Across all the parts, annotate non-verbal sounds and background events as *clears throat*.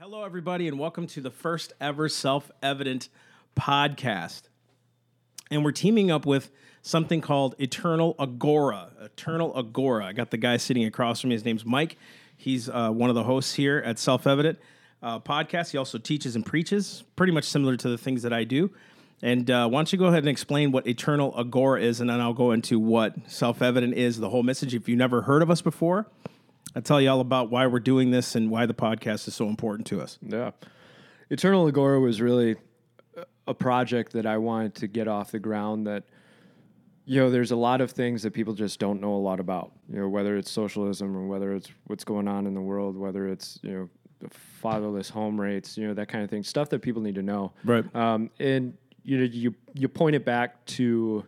Hello, everybody, and welcome to the first ever Self Evident podcast. And we're teaming up with something called Eternal Agora. Eternal Agora. I got the guy sitting across from me. His name's Mike. He's uh, one of the hosts here at Self Evident uh, podcast. He also teaches and preaches, pretty much similar to the things that I do. And uh, why don't you go ahead and explain what Eternal Agora is, and then I'll go into what Self Evident is, the whole message. If you've never heard of us before, I'll tell you all about why we're doing this and why the podcast is so important to us. Yeah. Eternal Agora was really a project that I wanted to get off the ground that you know, there's a lot of things that people just don't know a lot about. You know, whether it's socialism or whether it's what's going on in the world, whether it's, you know, the fatherless home rates, you know, that kind of thing. Stuff that people need to know. Right. Um, and you know, you you point it back to,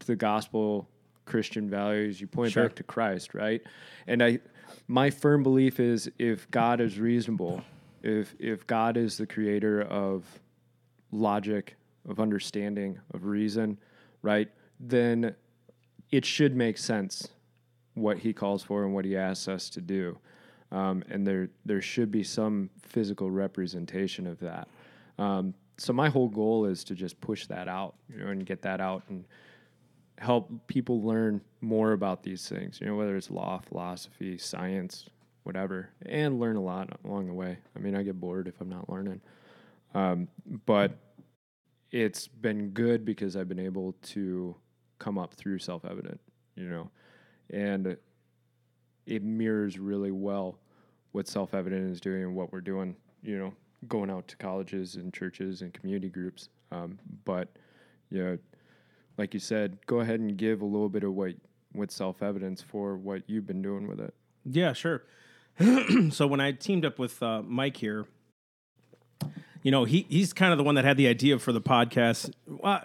to the gospel Christian values, you point Sure. it back to Christ, right? And I my firm belief is if God is reasonable, if if God is the creator of logic, of understanding, of reason, right? Then it should make sense what he calls for and what he asks us to do. Um, and there there should be some physical representation of that. Um, so my whole goal is to just push that out, you know, and get that out and help people learn more about these things, you know, whether it's law, philosophy, science, whatever, and learn a lot along the way. I mean, I get bored if I'm not learning. Um, but it's been good because I've been able to come up through self evident, you know, and it mirrors really well what self evident is doing and what we're doing, you know, going out to colleges and churches and community groups. Um, but, you know, like you said, go ahead and give a little bit of what what self evidence for what you've been doing with it. Yeah, sure. *clears throat* so when I teamed up with uh, Mike here, you know, he he's kind of the one that had the idea for the podcast. Well,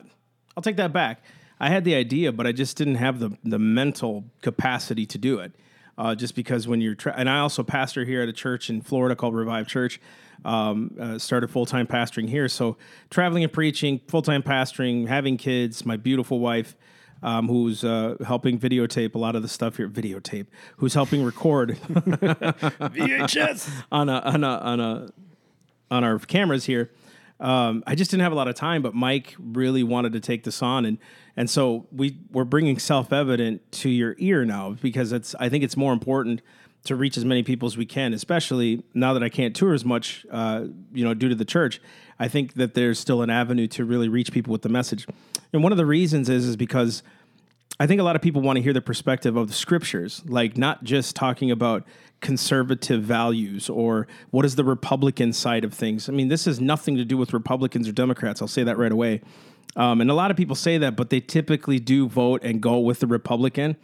I'll take that back. I had the idea, but I just didn't have the the mental capacity to do it. Uh, just because when you're tra- and I also pastor here at a church in Florida called Revive Church. Um, uh, started full time pastoring here, so traveling and preaching, full time pastoring, having kids, my beautiful wife. Um, who's uh, helping videotape a lot of the stuff here? Videotape. Who's helping record *laughs* VHS. *laughs* on a on a on a on our cameras here. Um, I just didn't have a lot of time, but Mike really wanted to take this on, and and so we we're bringing self evident to your ear now because it's I think it's more important to reach as many people as we can, especially now that I can't tour as much, uh, you know, due to the church. I think that there's still an avenue to really reach people with the message, and one of the reasons is is because I think a lot of people want to hear the perspective of the scriptures, like not just talking about conservative values or what is the Republican side of things. I mean, this has nothing to do with Republicans or Democrats. I'll say that right away. Um, and a lot of people say that, but they typically do vote and go with the Republican.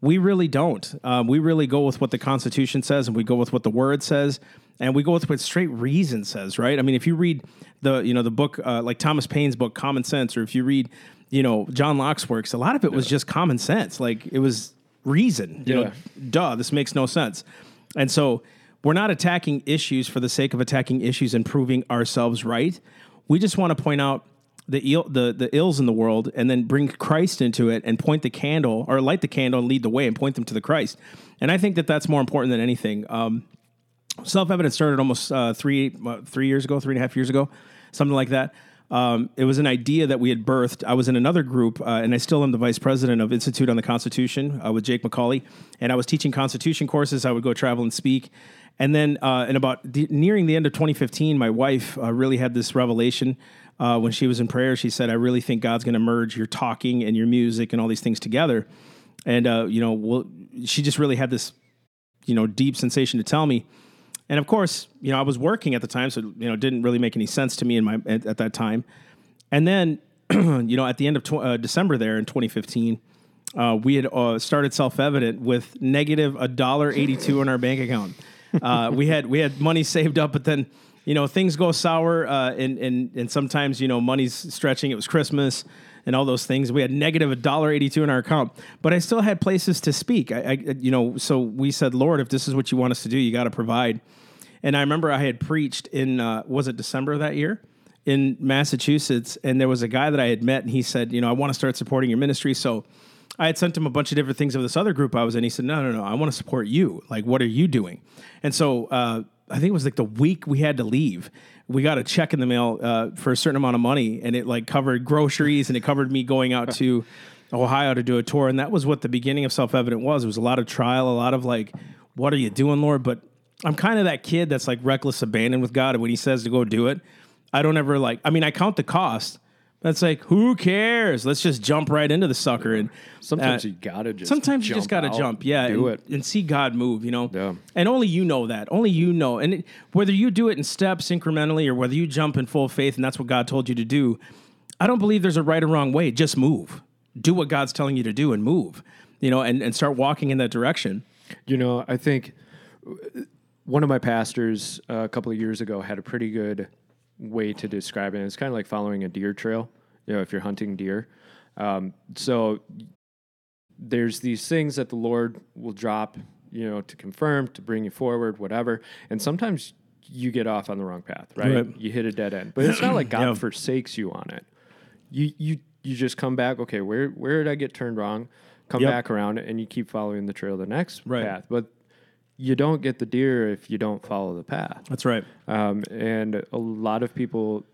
We really don't. Um, we really go with what the Constitution says, and we go with what the Word says, and we go with what straight reason says. Right? I mean, if you read the you know the book uh, like Thomas Paine's book Common Sense, or if you read you know John Locke's works, a lot of it was just common sense. Like it was reason. You know, Yeah. duh, this makes no sense. And so we're not attacking issues for the sake of attacking issues and proving ourselves right. We just want to point out the the the ills in the world and then bring Christ into it and point the candle or light the candle and lead the way and point them to the Christ. And I think that that's more important than anything. Um, Self evident started almost uh, three three years ago, three and a half years ago, something like that. Um, it was an idea that we had birthed. I was in another group, uh, and I still am the vice president of Institute on the Constitution uh, with Jake MacAulay, and I was teaching Constitution courses. I would go travel and speak, and then uh, in about the, nearing the end of 2015, my wife uh, really had this revelation. Uh, when she was in prayer, she said, "I really think God's going to merge your talking and your music and all these things together." And uh, you know, well, she just really had this, you know, deep sensation to tell me. And of course, you know, I was working at the time, so you know, it didn't really make any sense to me in my at, at that time. And then, *clears throat* you know, at the end of tw- uh, December there in 2015, uh, we had uh, started self evident with negative a dollar eighty two in our bank account. Uh, we had we had money saved up, but then you know things go sour, uh, and and and sometimes you know money's stretching. It was Christmas and all those things. We had negative a dollar eighty two in our account, but I still had places to speak. I, I you know so we said, Lord, if this is what you want us to do, you got to provide. And I remember I had preached in uh, was it December of that year in Massachusetts, and there was a guy that I had met, and he said, you know, I want to start supporting your ministry, so. I had sent him a bunch of different things of this other group I was in. He said, "No, no, no. I want to support you. Like, what are you doing?" And so, uh, I think it was like the week we had to leave. We got a check in the mail uh, for a certain amount of money, and it like covered groceries and it covered me going out to Ohio to do a tour. And that was what the beginning of Self Evident was. It was a lot of trial, a lot of like, what are you doing, Lord? But I'm kind of that kid that's like reckless abandon with God. And when He says to go do it, I don't ever like. I mean, I count the cost. It's like, who cares? Let's just jump right into the sucker. And Sometimes uh, you gotta just sometimes you just got to out, jump, yeah, do and, it. and see God move, you know. Yeah. And only you know that. Only you know. And it, whether you do it in steps incrementally or whether you jump in full faith and that's what God told you to do, I don't believe there's a right or wrong way. Just move. Do what God's telling you to do and move. You know, and, and start walking in that direction. You know, I think one of my pastors uh, a couple of years ago had a pretty good way to describe it. It's kind of like following a deer trail. You know, if you're hunting deer, um, so there's these things that the Lord will drop. You know, to confirm, to bring you forward, whatever. And sometimes you get off on the wrong path, right? Right. You hit a dead end, but it's not like *clears throat* God Yeah. forsakes you on it. You you you just come back. Okay, where where did I get turned wrong? Come Yep. back around, and you keep following the trail, the next Right. path. But you don't get the deer if you don't follow the path. That's right. Um, and a lot of people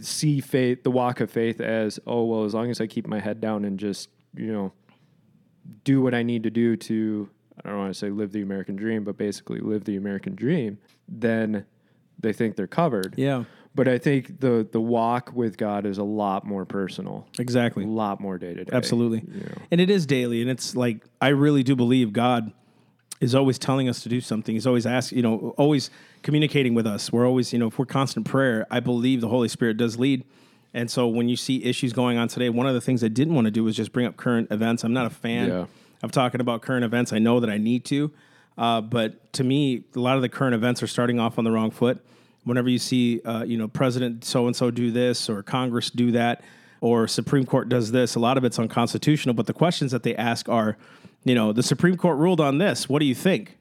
see faith, the walk of faith, as oh well, as long as I keep my head down and just you know do what I need to do to I don't want to say live the American dream, but basically live the American dream, then they think they're covered. Yeah. But I think the the walk with God is a lot more personal, Exactly. a lot more day to day. Absolutely. You know. And it is daily. And it's like, I really do believe God is always telling us to do something. He's always asking, you know, always communicating with us. We're always, you know, if we're constant prayer, I believe the Holy Spirit does lead. And so when you see issues going on today, one of the things I didn't want to do was just bring up current events. I'm not a fan Yeah. of talking about current events. I know that I need to. Uh, but to me, a lot of the current events are starting off on the wrong foot. Whenever you see, uh, you know, President so and so do this, or Congress do that, or Supreme Court does this, a lot of it's unconstitutional. But the questions that they ask are, you know, the Supreme Court ruled on this. What do you think?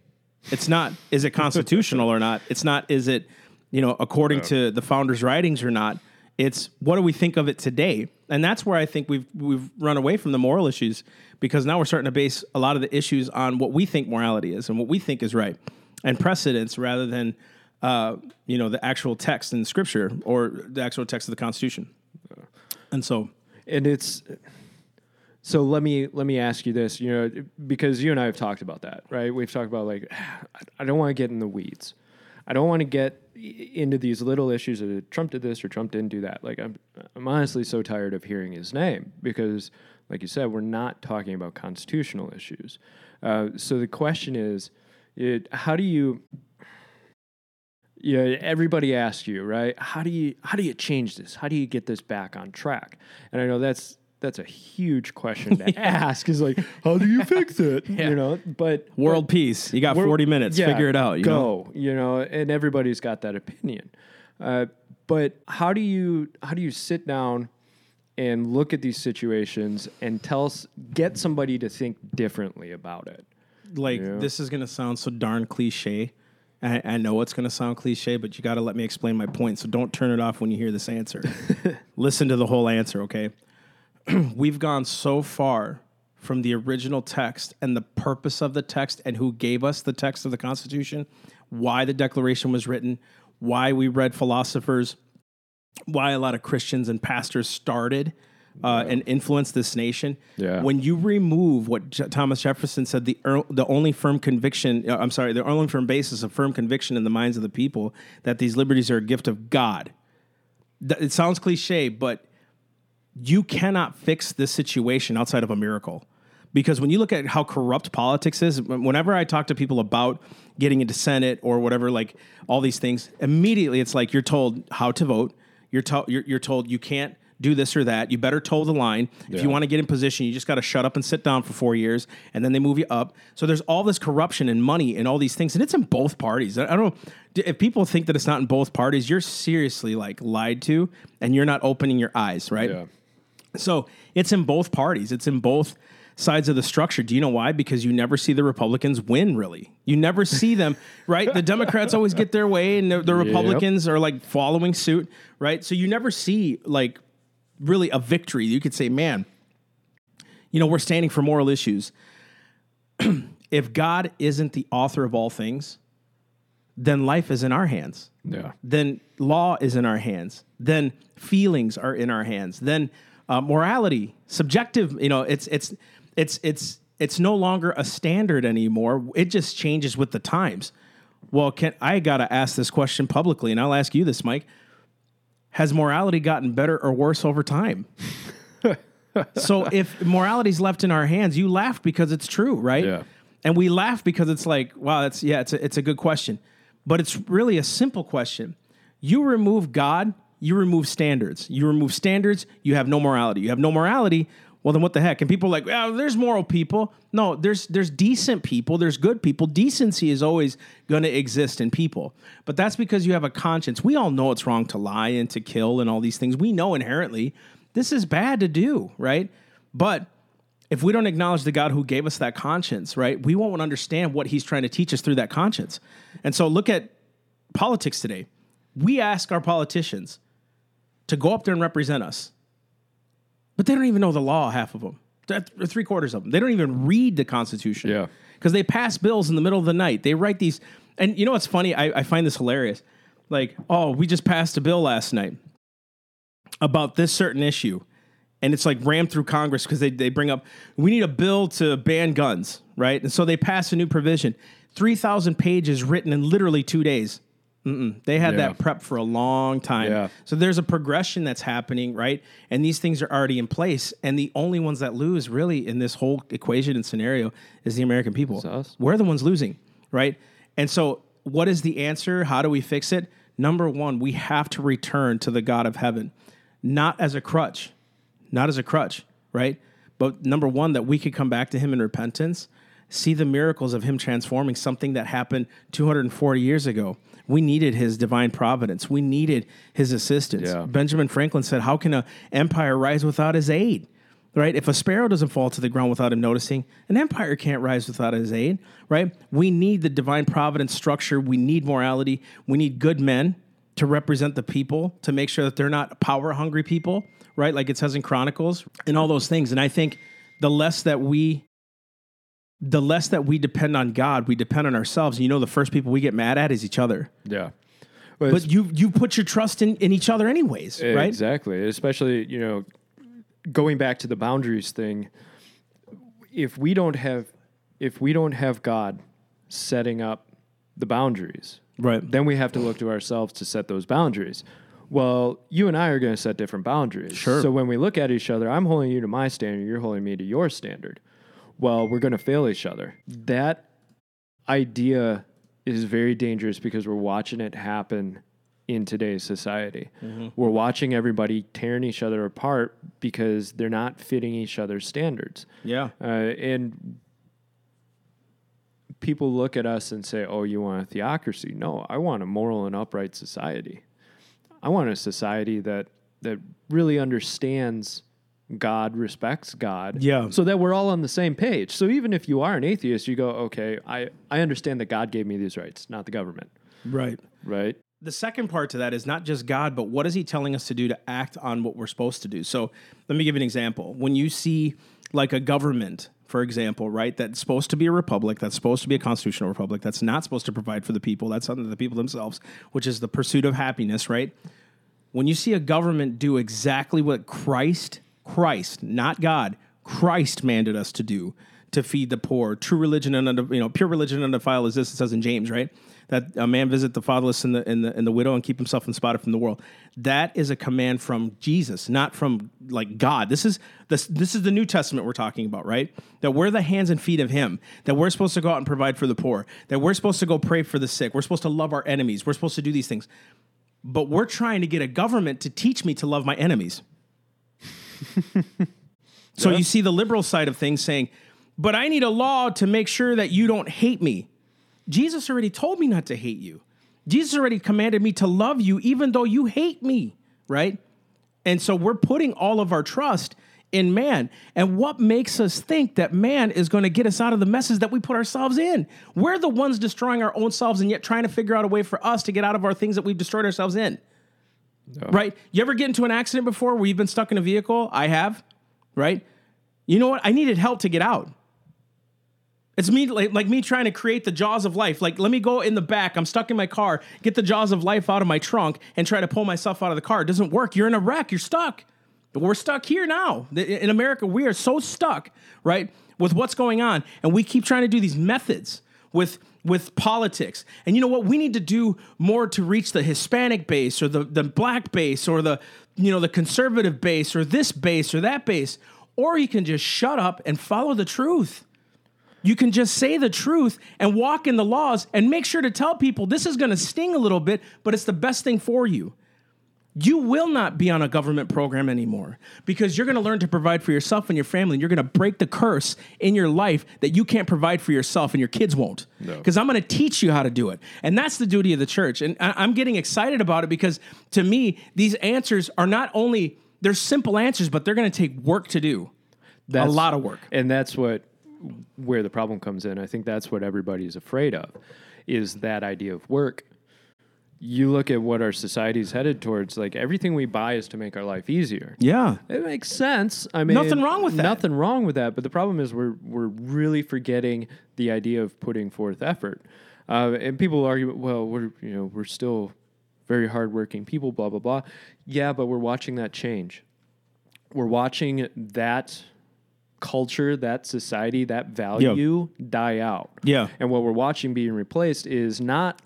It's not, is it constitutional or not? It's not, is it, you know, according to the founders' writings or not? It's what do we think of it today? And that's where I think we've we've run away from the moral issues because now we're starting to base a lot of the issues on what we think morality is and what we think is right and precedents rather than uh, you know the actual text in Scripture or the actual text of the Constitution. And so, and it's so let me let me ask you this you know because you and i have talked about that right we've talked about like *sighs* i don't want to get in the weeds i don't want to get into these little issues of trump did this or trump didn't do that like i'm i'm honestly so tired of hearing his name because like you said we're not talking about constitutional issues uh, so the question is it, how do you yeah, everybody asks you, right? How do you how do you change this? How do you get this back on track? And I know that's that's a huge question to *laughs* ask. Is like, how do you fix *laughs* it? You know, but world peace. You got 40 minutes. yeah, Figure it out. You know? go. You know, and everybody's got that opinion. Uh, but how do you how do you sit down and look at these situations and tell get somebody to think differently about it? like Yeah. this is gonna sound so darn cliche. I, I know it's gonna sound cliche, but you got to let me explain my point. So don't turn it off when you hear this answer. *laughs* Listen to the whole answer, okay? *clears throat* We've gone so far from the original text and the purpose of the text and who gave us the text of the Constitution, why the Declaration was written, why we read philosophers, why a lot of Christians and pastors started uh, and influenced this nation. Yeah. When you remove what J- Thomas Jefferson said, the er- the only firm conviction, uh, I'm sorry, the only firm basis of firm conviction in the minds of the people that these liberties are a gift of God. Th- It sounds cliche, but you cannot fix this situation outside of a miracle. Because when you look at how corrupt politics is, whenever I talk to people about getting into Senate or whatever, like all these things, immediately it's like you're told how to vote. You're, to- you're, you're told you can't do this or that. You better toe the line. If you want to get in position, you just got to shut up and sit down for four years, and then they move you up. So there's all this corruption and money and all these things, and it's in both parties. I I don't. Know if people think that it's not in both parties, you're seriously like lied to, and you're not opening your eyes, right? Yeah. So it's in both parties. It's in both sides of the structure. Do you know why? Because you never see the Republicans win, really. You never see them, *laughs* right? The Democrats always get their way, and the, the Republicans are like following suit, right? So you never see like really a victory. You could say, man, you know, we're standing for moral issues. *clears throat* if God isn't the author of all things, then life is in our hands. Yeah. Then law is in our hands. Then feelings are in our hands. Then uh, morality, subjective. You know, it's it's it's it's it's no longer a standard anymore. It just changes with the times. Well, can I got to ask this question publicly, and I'll ask you this, Mike. Has morality gotten better or worse over time? *laughs* so if morality's left in our hands, you laugh because it's true, right? Yeah. And we laugh because it's like, wow, that's yeah, it's a, it's a good question, but it's really a simple question. You remove God, you remove standards. You remove standards, you have no morality. You have no morality. Well, then what the heck? And people are like, well, there's moral people. No, there's there's decent people. There's good people. Decency is always going to exist in people, but that's because you have a conscience. We all know it's wrong to lie and to kill and all these things. We know inherently this is bad to do, right? But if we don't acknowledge the God who gave us that conscience, right, we won't understand what He's trying to teach us through that conscience. And so look at politics today. We ask our politicians to go up there and represent us, but they don't even know the law, half of them, three quarters of them. They don't even read the Constitution. Yeah. Because they pass bills in the middle of the night. They write these, and you know what's funny? I, I find this hilarious. Like, oh, we just passed a bill last night about this certain issue and it's like rammed through Congress because they, they bring up we need a bill to ban guns, right? And so they pass a new provision. 3,000 pages written in literally two days. Mm-mm. They had Yeah. that prep for a long time. Yeah. So there's a progression that's happening, right? And these things are already in place. And the only ones that lose, really, in this whole equation and scenario is the American people. us. We're the ones losing, right? And so, what is the answer? How do we fix it? Number one, we have to return to the God of heaven, not as a crutch, not as a crutch, right? But number one, that we could come back to Him in repentance, see the miracles of Him transforming something that happened 240 years ago. We needed His divine providence. We needed His assistance. Yeah. Benjamin Franklin said, "How can an empire rise without His aid?" Right? If a sparrow doesn't fall to the ground without him noticing, an empire can't rise without his aid, right? We need the divine providence structure. We need morality. We need good men to represent the people to make sure that they're not power hungry people, right? Like it says in Chronicles and all those things. And I think the less that we the less that we depend on God, we depend on ourselves. And you know the first people we get mad at is each other. Yeah. But you you put your trust in, in each other anyways, right? Exactly. Especially, you know, going back to the boundaries thing, if we don't have if we don't have God setting up the boundaries, Right. then we have to look to ourselves to set those boundaries. Well, you and I are going to set different boundaries. Sure. So when we look at each other, I'm holding you to my standard, you're holding me to your standard. Well, we're going to fail each other. That idea is very dangerous because we're watching it happen in today's society. We're watching everybody tearing each other apart because they're not fitting each other's standards. Yeah. Uh, and people look at us and say, "Oh, you want a theocracy?" No, I want a moral and upright society. I want a society that that really understands God, respects God, Yeah. so that we're all on the same page. So even if you are an atheist, you go, "Okay, I I understand that God gave me these rights, not the government." Right. Right? the second part to that is not just God, but what is He telling us to do to act on what we're supposed to do? So let me give you an example. When you see like a government, for example, right, that's supposed to be a republic, that's supposed to be a constitutional republic, that's not supposed to provide for the people, that's under the people themselves, which is the pursuit of happiness, right? When you see a government do exactly what Christ, Christ, not God, Christ mandate us to do to feed the poor, true religion and you know pure religion and undefiled is this. It says in James, right? That a man visit the fatherless and the and the, and the widow and keep himself unspotted from the world. That is a command from Jesus, not from like God. This is this this is the New Testament we're talking about, right? That we're the hands and feet of Him. That we're supposed to go out and provide for the poor. That we're supposed to go pray for the sick. We're supposed to love our enemies. We're supposed to do these things but we're trying to get a government to teach me to love my enemies. *laughs* so you see the liberal side of things saying, but I need a law to make sure that you don't hate me. Jesus already told me not to hate you. Jesus already commanded me to love you even though you hate me, right? And so we're putting all of our trust in man. And what makes us think that man is going to get us out of the messes that we put ourselves in? We're the ones destroying our own selves and yet trying to figure out a way for us to get out of our things that we've destroyed ourselves in. Right? You ever get into an accident before where you've been stuck in a vehicle? I have, right? You know what? I needed help to get out. It's me like, like me trying to create the jaws of life. Like, let me go in the back. I'm stuck in my car, get the jaws of life out of my trunk, and try to pull myself out of the car. It doesn't work. You're in a wreck. You're stuck. But we're stuck here now. In America, we are so stuck, right, with what's going on. And we keep trying to do these methods with with politics. And you know what? We need to do more to reach the Hispanic base or the, the black base or the you know the conservative base or this base or that base. Or you can just shut up and follow the truth. You can just say the truth and walk in the laws and make sure to tell people this is to sting a little bit, but it's the best thing for you. You will not be on a government program anymore because you're going to learn to provide for yourself and your family. And you're going to break the curse in your life that you can't provide for yourself and your kids won't. Because no. I'm going to teach you how to do it. And that's the duty of the church. And I'm getting excited about it because to me, these answers are not only, they're simple answers, but they're going to take work to do. That's, a lot of work. And that's what where the problem comes in. I think that's what everybody's afraid of is that idea of work. You look at what our society is headed towards, like everything we buy is to make our life easier. Yeah. It makes sense. I mean nothing wrong with that. Nothing wrong with that. But the problem is we're we're really forgetting the idea of putting forth effort. Uh, and people argue, well, we're you know, we're still very hardworking people, blah, blah, blah. Yeah, but we're watching that change. We're watching that culture, that society, that value yeah. die out. Yeah. And what we're watching being replaced is not,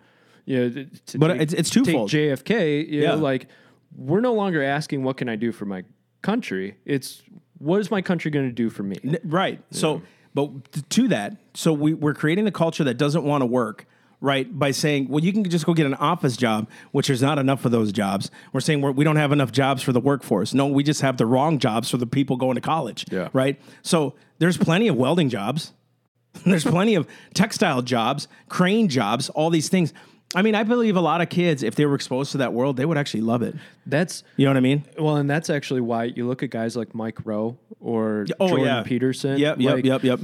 you know, but take, it's, it's twofold. JFK, you yeah. know, like we're no longer asking what can I do for my country. It's what is my country going to do for me? Right. Yeah. So, but to that, so we, we're creating a culture that doesn't want to work right? By saying, well, you can just go get an office job, which there's not enough of those jobs. We're saying we're, we do not have enough jobs for the workforce. No, we just have the wrong jobs for the people going to college, yeah. right? So there's plenty of welding jobs. *laughs* there's plenty of textile jobs, crane jobs, all these things. I mean, I believe a lot of kids, if they were exposed to that world, they would actually love it. That's you know what I mean. Well, and that's actually why you look at guys like Mike Rowe or oh, Jordan yeah. Peterson. Yep, yep, like, yep, yep.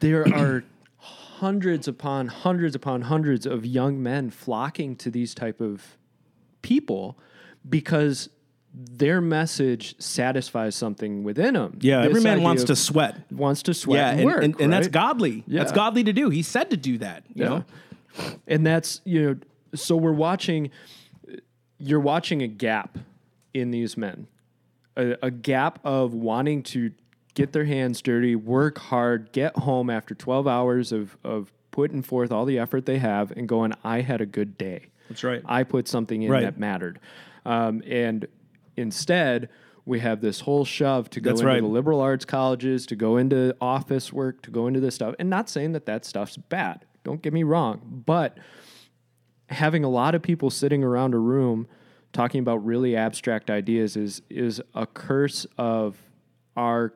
There are hundreds upon hundreds upon hundreds of young men flocking to these type of people because their message satisfies something within them. Yeah, this every man wants to sweat. Wants to sweat. Yeah, and, work, and, and, right? that's godly. Yeah. That's godly to do. He said to do that. You yeah. know, and that's you know. So we're watching. You're watching a gap in these men, a, a gap of wanting to get their hands dirty, work hard, get home after 12 hours of, of putting forth all the effort they have and going, I had a good day. That's right. I put something in right. that mattered. Um, and instead, we have this whole shove to go That's into right. the liberal arts colleges, to go into office work, to go into this stuff. And not saying that that stuff's bad. Don't get me wrong. But having a lot of people sitting around a room talking about really abstract ideas is is a curse of our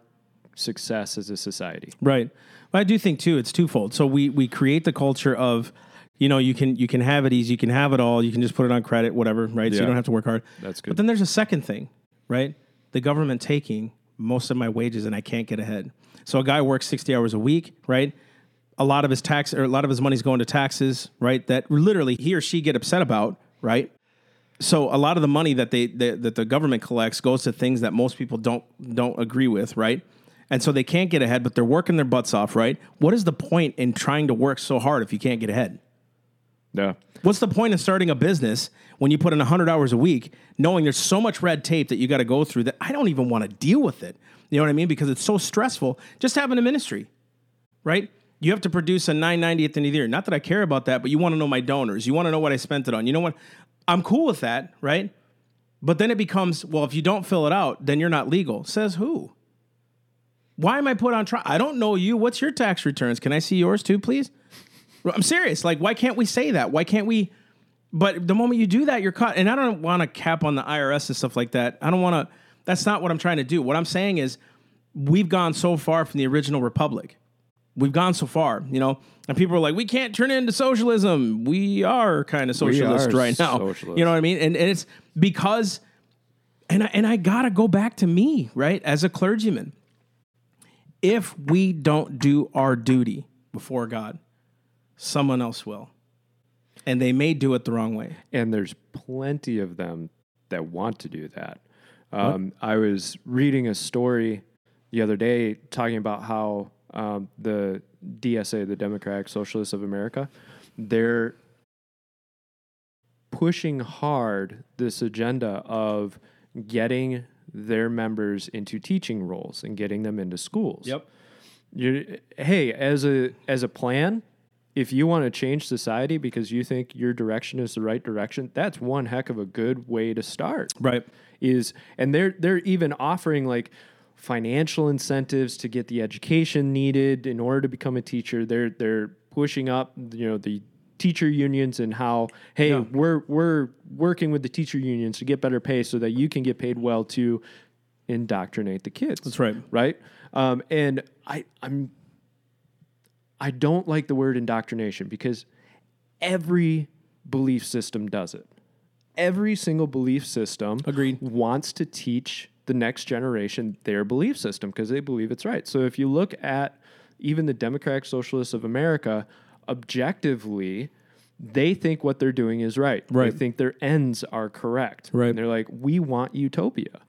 success as a society. Right. I do think too it's twofold. So we we create the culture of you know you can you can have it easy, you can have it all, you can just put it on credit, whatever, right? Yeah. So you don't have to work hard. That's good. But then there's a second thing, right? The government taking most of my wages and I can't get ahead. So a guy works 60 hours a week, right? A lot of his tax or a lot of his money's going to taxes, right? That literally he or she get upset about, right? So a lot of the money that they, they that the government collects goes to things that most people don't don't agree with, right? And so they can't get ahead, but they're working their butts off, right? What is the point in trying to work so hard if you can't get ahead? Yeah. What's the point in starting a business when you put in 100 hours a week, knowing there's so much red tape that you got to go through that I don't even want to deal with it? You know what I mean? Because it's so stressful. Just having a ministry, right? You have to produce a 990 at the end of the year. Not that I care about that, but you want to know my donors. You want to know what I spent it on. You know what? I'm cool with that, right? But then it becomes, well, if you don't fill it out, then you're not legal. Says who? Why am I put on trial? I don't know you. What's your tax returns? Can I see yours too, please? I'm serious. Like, why can't we say that? Why can't we? But the moment you do that, you're caught. And I don't want to cap on the IRS and stuff like that. I don't want to. That's not what I'm trying to do. What I'm saying is, we've gone so far from the original republic. We've gone so far, you know, and people are like, we can't turn it into socialism. We are kind of socialist right now. Socialist. You know what I mean? And, and it's because, and I, and I got to go back to me, right? As a clergyman, if we don't do our duty before God, someone else will. And they may do it the wrong way. And there's plenty of them that want to do that. Um, I was reading a story the other day talking about how um, the DSA, the Democratic Socialists of America, they're pushing hard this agenda of getting their members into teaching roles and getting them into schools. You're, hey, as a as a plan, if you want to change society because you think your direction is the right direction, that's one heck of a good way to start. Right. Is and they're they're even offering like financial incentives to get the education needed in order to become a teacher. They're they're pushing up, you know, the teacher unions and how hey, Yeah. we're we're working with the teacher unions to get better pay so that you can get paid well to indoctrinate the kids. That's right. Right? Um, and I I'm I don't like the word indoctrination because every belief system does it. Every single belief system Agreed. wants to teach the next generation their belief system because they believe it's right. So if you look at even the Democratic Socialists of America, objectively, they think what they're doing is right. Right. They think their ends are correct. Right. And they're like, we want utopia.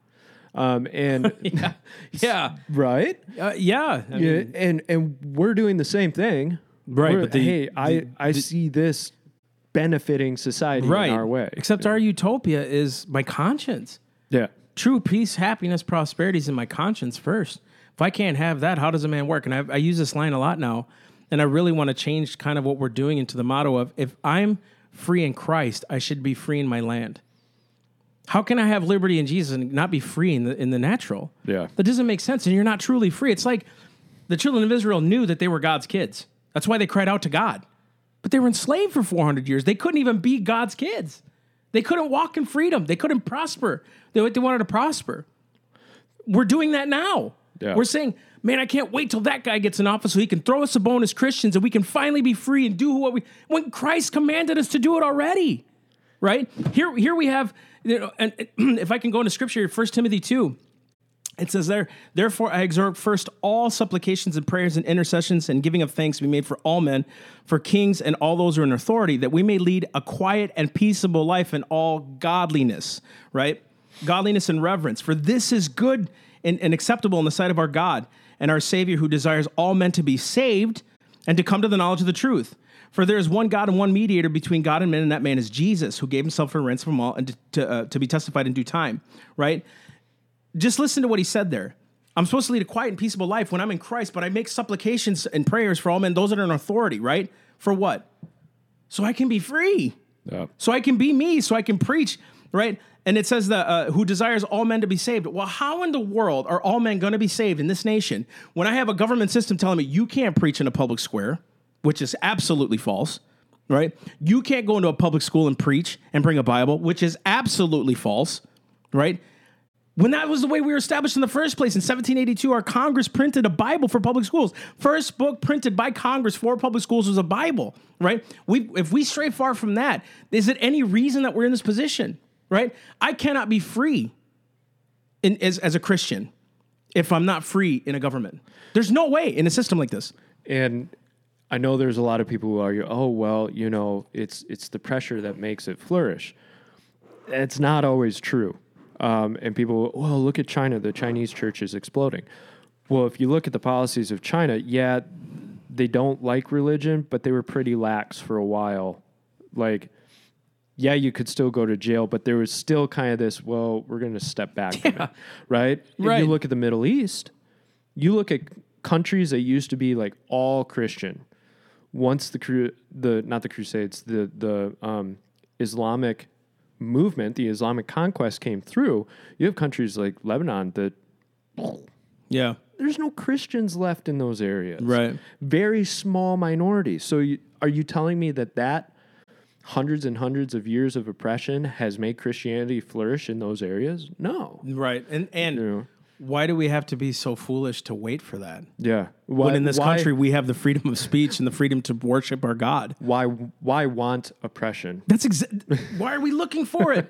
Um, and *laughs* Yeah. *laughs* Yeah. right. Uh, yeah. I Yeah, mean, and and we're doing the same thing, Right, We're- but the- hey, I I see this benefiting society right. in our way. Except our utopia is my conscience. yeah, True peace, happiness, prosperity is in my conscience first. If I can't have that, how does a man work? And I, I use this line a lot now, and I really want to change kind of what we're doing into the motto of if I'm free in Christ, I should be free in my land. How can I have liberty in Jesus and not be free in the in the natural? Yeah. that doesn't make sense, and you're not truly free. It's like the children of Israel knew that they were God's kids. That's why they cried out to God. But they were enslaved for 400 years. They couldn't even be God's kids. They couldn't walk in freedom. They couldn't prosper. They, they wanted to prosper. We're doing that now. Yeah. We're saying, man, I can't wait till that guy gets in office so he can throw us a bone as Christians and we can finally be free and do what we when Christ commanded us to do it already. Right? Here, here we have, you know, and *clears throat* if I can go into scripture, 1 Timothy 2, it says there, therefore I exhort first all supplications and prayers and intercessions and giving of thanks be made for all men, for kings and all those who are in authority, that we may lead a quiet and peaceable life in all godliness, right? Godliness and reverence. For this is good and, and acceptable in the sight of our God and our Savior who desires all men to be saved and to come to the knowledge of the truth. For there is one God and one mediator between God and men, and that man is Jesus, who gave himself for ransom from all and to, to, uh, to be testified in due time, right? just listen to what he said there. I'm supposed to lead a quiet and peaceable life when I'm in Christ, but I make supplications and prayers for all men, those that are in authority, right? For what? So I can be free. yeah, So I can be me, so I can preach, right? And it says that uh, who desires all men to be saved. Well, how in the world are all men going to be saved in this nation when I have a government system telling me you can't preach in a public square, which is absolutely false, right? You can't go into a public school and preach and bring a Bible, which is absolutely false, right? When that was the way we were established in the first place in 1782, our Congress printed a Bible for public schools. First book printed by Congress for public schools was a Bible, right? We, if we stray far from that, is it any reason that we're in this position, right? I cannot be free in, as, as a Christian if I'm not free in a government. There's no way in a system like this. and I know there's a lot of people who argue, oh well, you know, it's it's the pressure that makes it flourish. It's not always true. Um, and people, well, look at China. The Chinese church is exploding. Well, if you look at the policies of China, yeah, they don't like religion, but they were pretty lax for a while. Like, yeah, you could still go to jail, but there was still kind of this, well, we're going to step back from it, right? If Right. you look at the Middle East, you look at countries that used to be like all Christian. Once the cru- the not the Crusades, the the um, Islamic movement, the Islamic conquest came through. You have countries like Lebanon that Yeah. there's no Christians left in those areas. Right. Very small minorities. So you, are you telling me that that hundreds and hundreds of years of oppression has made Christianity flourish in those areas? No. Right. And and You know? why do we have to be so foolish to wait for that? Yeah. Why, When in this why- country we have the freedom of speech and the freedom to worship our God. why why want oppression? That's exactly *laughs* why are we looking for it?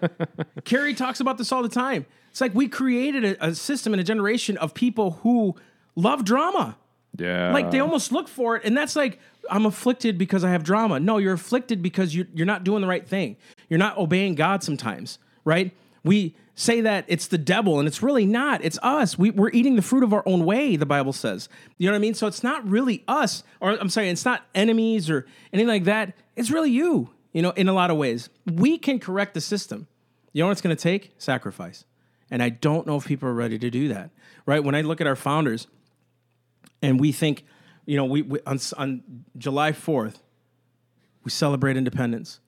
Carrie talks about this all the time. It's like we created a, a system and a generation of people who love drama. Yeah. Like they almost look for it, and that's like I'm afflicted because I have drama. No, you're afflicted because you're you're not doing the right thing. You're not obeying God sometimes, right? We say that it's the devil, and it's really not. It's us. We, we're eating the fruit of our own way, the Bible says. You know what I mean? So it's not really us, or I'm sorry, it's not enemies or anything like that. It's really you, you know, in a lot of ways. We can correct the system. You know what it's going to take? Sacrifice. And I don't know if people are ready to do that, right? When I look at our founders and we think, you know, we, we on, on July 4th, we celebrate independence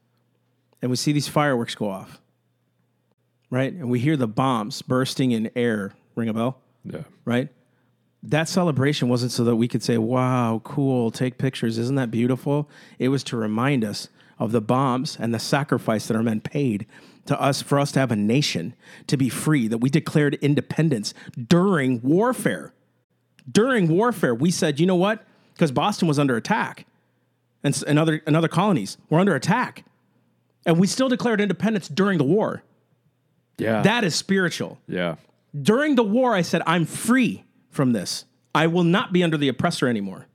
and we see these fireworks go off right? And we hear the bombs bursting in air. Ring a bell? Yeah. Right? That celebration wasn't so that we could say, wow, cool, take pictures. Isn't that beautiful? It was to remind us of the bombs and the sacrifice that our men paid to us for us to have a nation, to be free, that we declared independence during warfare. During warfare, we said, you know what? Because Boston was under attack and, and other, and other colonies were under attack. And we still declared independence during the war. Yeah. That is spiritual. yeah. During the war, I said, I'm free from this. I will not be under the oppressor anymore.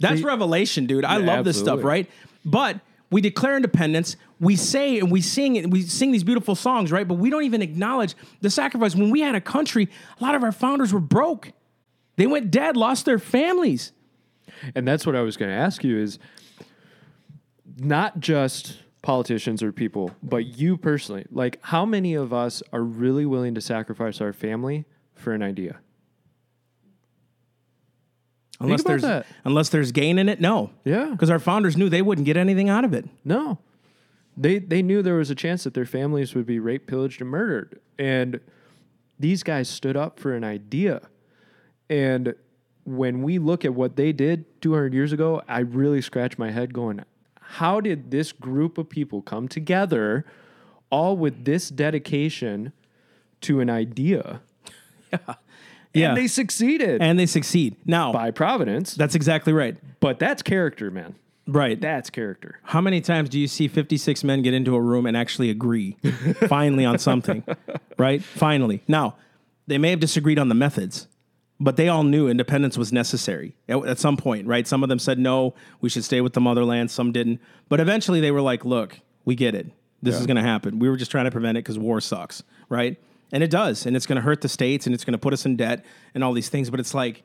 That's See- revelation, dude. I Yeah, love this stuff, right? But we declare independence, we say and we sing and we sing these beautiful songs, right? But we don't even acknowledge the sacrifice. When we had a country, a lot of our founders were broke. They went dead, lost their families. And that's what I was going to ask you is not just politicians or people, but you personally. Like, how many of us are really willing to sacrifice our family for an idea? Unless about there's that. unless there's gain in it, no. Yeah. Because our founders knew they wouldn't get anything out of it. No. They they knew there was a chance that their families would be raped, pillaged, and murdered. And these guys stood up for an idea. And when we look at what they did 200 years ago, I really scratch my head going, how did this group of people come together all with this dedication to an idea? *laughs* Yeah. And they succeeded and they succeed. Now, by providence. that's exactly right. But that's character, man. Right. That's character. How many times do you see 56 men get into a room and actually agree *laughs* finally on something? Right? Finally. Now, they may have disagreed on the methods, but they all knew independence was necessary at, at some point, right? Some of them said, no, we should stay with the motherland. Some didn't. But eventually they were like, look, we get it. This is going to happen. We were just trying to prevent it because war sucks, right? And it does. And it's going to hurt the states and it's going to put us in debt and all these things. But it's like,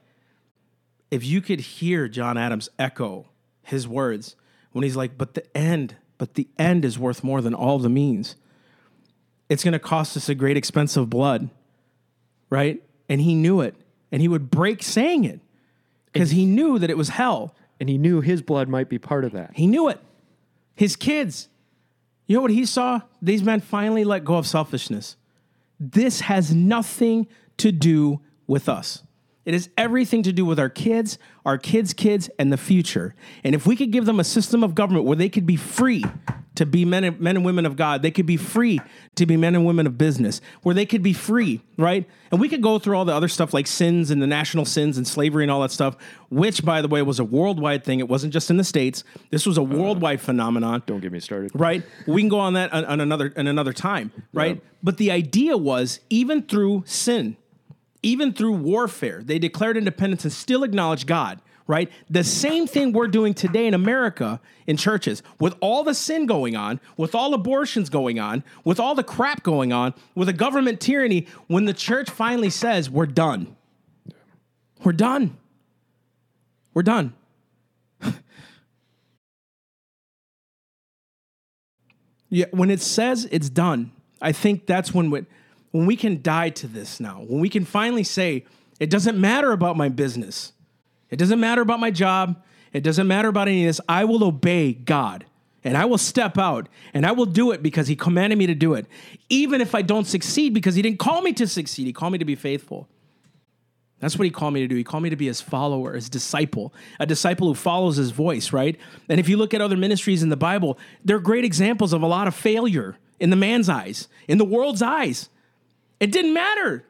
if you could hear John Adams echo his words when he's like, but the end, but the end is worth more than all the means. It's going to cost us a great expense of blood, right? And he knew it. And he would break saying it because he knew that it was hell. And he knew his blood might be part of that. He knew it. His kids. You know what he saw? These men finally let go of selfishness. This has nothing to do with us. It has everything to do with our kids, our kids' kids, and the future. And if we could give them a system of government where they could be free to be men and, men and women of God, they could be free to be men and women of business, where they could be free, right? And we could go through all the other stuff like sins and the national sins and slavery and all that stuff, which, by the way, was a worldwide thing. It wasn't just in the States, this was a uh-huh. worldwide phenomenon Don't get me started. right? We can go on that on, on another on another time, right? But the idea was even through sin, even through warfare, they declared independence and still acknowledged God, right? The same thing we're doing today in America in churches, with all the sin going on, with all abortions going on, with all the crap going on, with a government tyranny, when the church finally says, We're done. We're done. We're done. *laughs* Yeah, when it says it's done, I think that's when we, when we can die to this now. When we can finally say it doesn't matter about my business. It doesn't matter about my job. It doesn't matter about any of this. I will obey God. And I will step out and I will do it because he commanded me to do it. Even if I don't succeed because he didn't call me to succeed. He called me to be faithful. That's what he called me to do. He called me to be his follower, his disciple, a disciple who follows his voice, right? And if you look at other ministries in the Bible, they're great examples of a lot of failure in the man's eyes, in the world's eyes. It didn't matter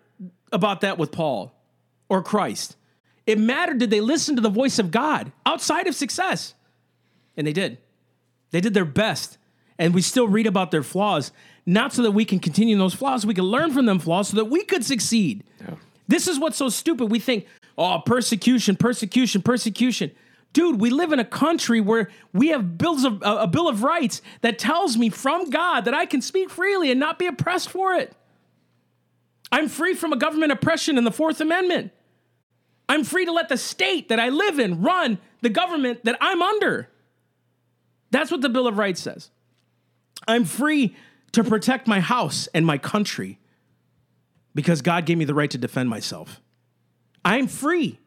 about that with Paul or Christ. It mattered did they listen to the voice of God outside of success? And they did. They did their best. And we still read about their flaws, not so that we can continue in those flaws, we can learn from them flaws so that we could succeed. This is what's so stupid. We think, oh, persecution, persecution, persecution. dude, we live in a country where we have bills of a, a bill of rights that tells me from God that I can speak freely and not be oppressed for it. I'm free from a government oppression in the Fourth Amendment. I'm free to let the state that I live in run the government that I'm under. That's what the Bill of Rights says. I'm free to protect my house and my country because God gave me the right to defend myself. I'm free.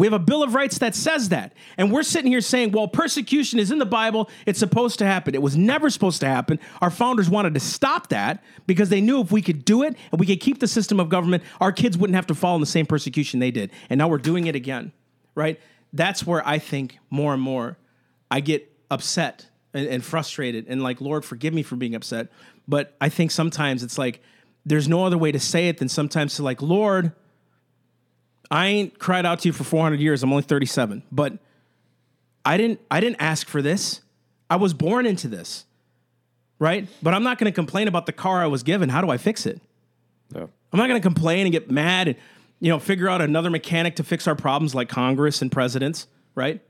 We have a Bill of Rights that says that. And we're sitting here saying, well, persecution is in the Bible. It's supposed to happen. It was never supposed to happen. Our founders wanted to stop that because they knew if we could do it and we could keep the system of government, our kids wouldn't have to fall in the same persecution they did. And now we're doing it again, right? That's where I think more and more I get upset and, and frustrated and like, Lord, forgive me for being upset. But I think sometimes it's like, there's no other way to say it than sometimes to like, Lord, I ain't cried out to you for 400 years. I'm only 37, but I didn't I didn't ask for this. I was born into this. Right? But I'm not going to complain about the car I was given. How do I fix it? No. I'm not going to complain and get mad and you know figure out another mechanic to fix our problems like Congress and presidents, right?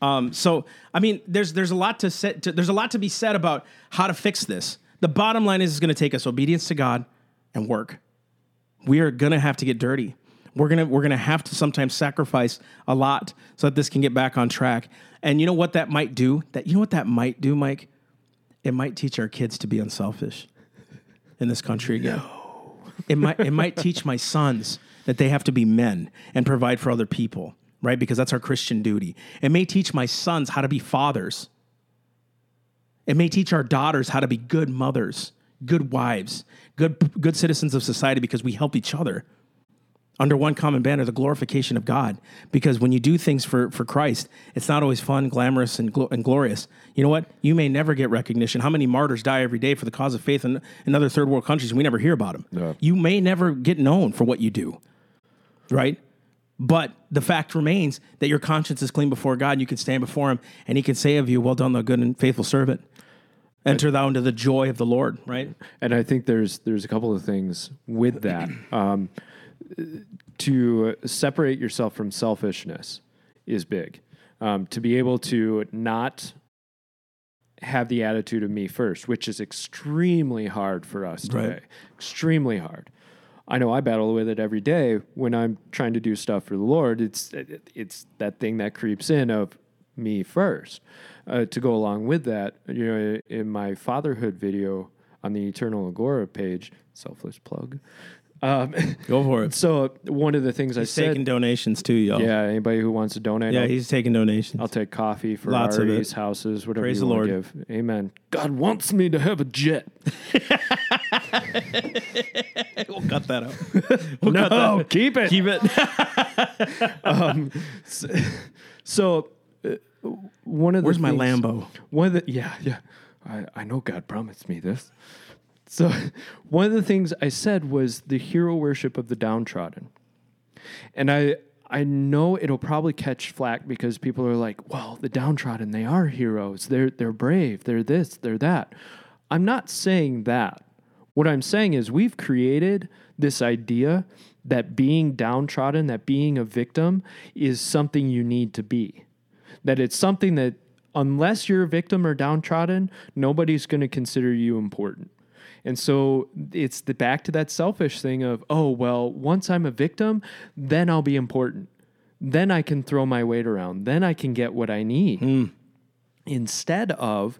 Um, so I mean, there's there's a lot to set. To, there's a lot to be said about how to fix this. The bottom line is, it's going to take us obedience to God and work. We are going to have to get dirty. We're gonna we're gonna have to sometimes sacrifice a lot so that this can get back on track. And you know what that might do? That you know what that might do, Mike? It might teach our kids to be unselfish in this country again. It might it might teach my sons that they have to be men and provide for other people, right? Because that's our Christian duty. It may teach my sons how to be fathers. It may teach our daughters how to be good mothers, good wives, good good citizens of society because we help each other under one common banner, the glorification of God. Because when you do things for, for Christ, it's not always fun, glamorous, and, gl- and glorious. You know what? You may never get recognition. How many martyrs die every day for the cause of faith in, in other third world countries? We never hear about them. Yeah. You may never get known for what you do, right? But the fact remains that your conscience is clean before God. And you can stand before Him, and He can say of you, "Well done, thou good and faithful servant." Enter thou into the joy of the Lord. Right? And I think there's there's a couple of things with that. *clears throat* Um, to separate yourself from selfishness is big. Um, to be able to not have the attitude of me first, which is extremely hard for us today. Right. Extremely hard. I know I battle with it every day when I'm trying to do stuff for the Lord. It's it's that thing that creeps in of me first. Uh, to go along with that, you know, in my fatherhood video on the Eternal Agora page, selfless plug. Um, Go for it. so one of the things I He's said, taking donations too, y'all. yeah, anybody who wants to donate, Yeah, I'll, he's taking donations. I'll take coffee for Lots RVs, houses, whatever Praise you the want Lord. to give. Amen. God wants me to have a jet. *laughs* we'll cut that out. *laughs* no, keep it. Keep it. *laughs* So uh, one of the Where's my Lambo? One of the yeah yeah, I I know God promised me this. So *laughs* one of the things I said was the hero worship of the downtrodden, and I I know it'll probably catch flack because people are like, well, the downtrodden they are heroes. They're they're brave. They're this. They're that. I'm not saying that. What I'm saying is we've created this idea that being downtrodden, that being a victim, is something you need to be that it's something that unless you're a victim or downtrodden, nobody's going to consider you important. And so it's the back to that selfish thing of, oh, well, once I'm a victim, then I'll be important. Then I can throw my weight around. Then I can get what I need. Hmm. Instead of,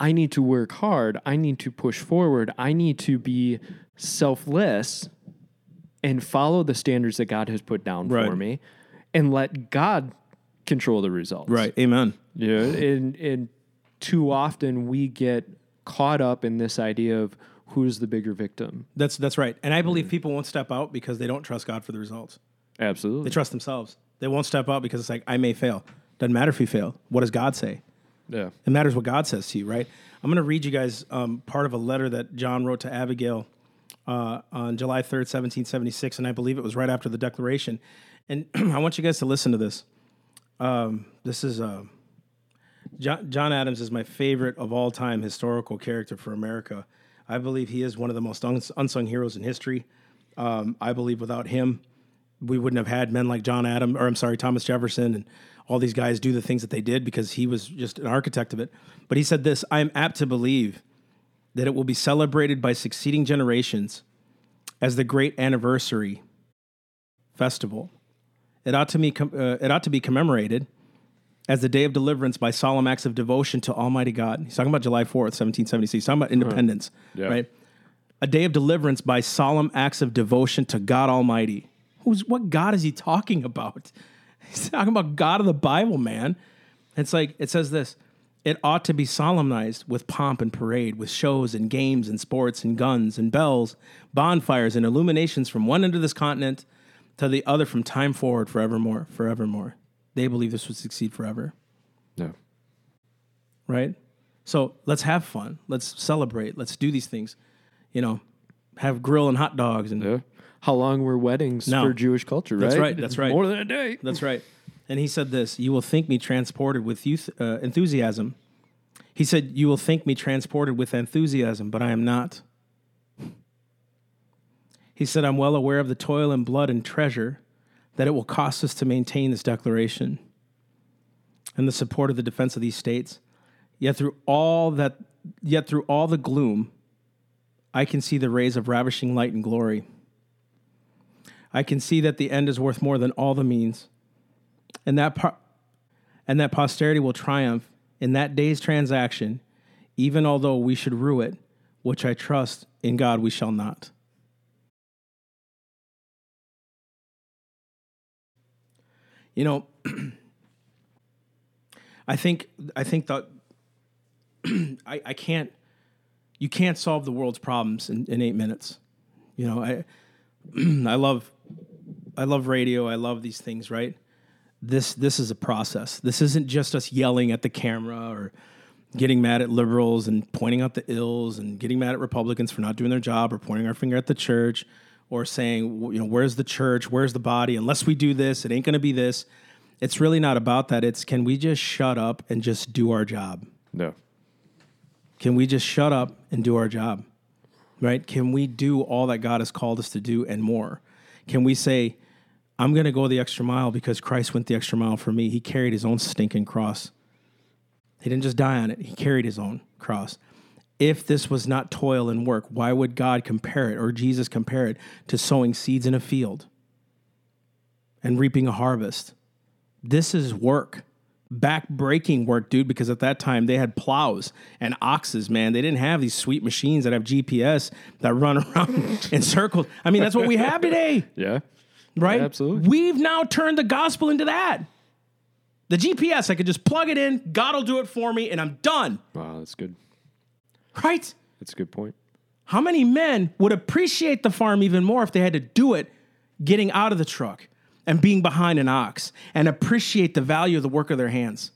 I need to work hard. I need to push forward. I need to be selfless and follow the standards that God has put down Right. for me and let God control the results. right. Amen. Yeah. And, and too often we get caught up in this idea of who's the bigger victim. That's that's right. And I believe people won't step out because they don't trust God for the results. Absolutely. They trust themselves. They won't step out because it's like I may fail. Doesn't matter if you fail. What does God say? Yeah. It matters what God says to you, right? I'm going to read you guys um, part of a letter that John wrote to Abigail uh, on July 3rd, 1776, and I believe it was right after the Declaration. And *clears throat* I want you guys to listen to this. Um, this is uh, John, John Adams is my favorite of all time historical character for America. I believe he is one of the most unsung heroes in history. Um, I believe without him, we wouldn't have had men like John Adam, or I'm sorry, Thomas Jefferson, and all these guys do the things that they did because he was just an architect of it. But he said this I am apt to believe that it will be celebrated by succeeding generations as the great anniversary festival. It ought to be, uh, it ought to be commemorated as the day of deliverance by solemn acts of devotion to Almighty God. He's talking about July 4th, 1776. He's talking about independence, Yeah. right? A day of deliverance by solemn acts of devotion to God Almighty. Who's what God is he talking about? *laughs* He's talking about God of the Bible, man. It's like it says this. It ought to be solemnized with pomp and parade, with shows and games and sports and guns and bells, bonfires and illuminations from one end of this continent to the other from time forward forevermore, forevermore. They believe this would succeed forever, Yeah. right? So let's have fun. Let's celebrate. Let's do these things. You know, have grill and hot dogs and Yeah. How long were weddings No. for Jewish culture, right? That's right, that's right. More than a day. That's right. And he said this You will think me transported with youth, uh, enthusiasm. He said, You will think me transported with enthusiasm, but I am not. He said, I'm well aware of the toil and blood and treasure that it will cost us to maintain this declaration and the support of the defense of these states. Yet through all that, yet through all the gloom, I can see the rays of ravishing light and glory. I can see that the end is worth more than all the means and that par- and that posterity will triumph in that day's transaction, even although we should rue it, which I trust in God we shall not. You know, *clears throat* I think I think that *clears throat* I, I can't you can't solve the world's problems in, in eight minutes. You know, I *clears throat* I love I love radio, I love these things, right? this this is a process. This isn't just us yelling at the camera or getting mad at liberals and pointing out the ills and getting mad at Republicans for not doing their job or pointing our finger at the church or saying, you know, where's the church? Where's the body? Unless we do this, it ain't going to be this. It's really not about that. It's can we just shut up and just do our job? No. Can we just shut up and do our job? Right? Can we do all that God has called us to do and more? Can we say, I'm going to go the extra mile because Christ went the extra mile for me? He carried his own stinking cross. He didn't just die on it, he carried his own cross. If this was not toil and work, why would God compare it or Jesus compare it to sowing seeds in a field and reaping a harvest? This is work back breaking work, dude, because at that time they had plows and oxes, man. They didn't have these sweet machines that have GPS that run *laughs* around in circles. I mean, that's what we have today, Yeah. right? Absolutely. We've now turned the gospel into that. The GPS, I could just plug it in, God will do it for me, and I'm done, Wow, that's good. Right? That's a good point. How many men would appreciate the farm even more if they had to do it getting out of the truck and being behind an ox and appreciate the value of the work of their hands?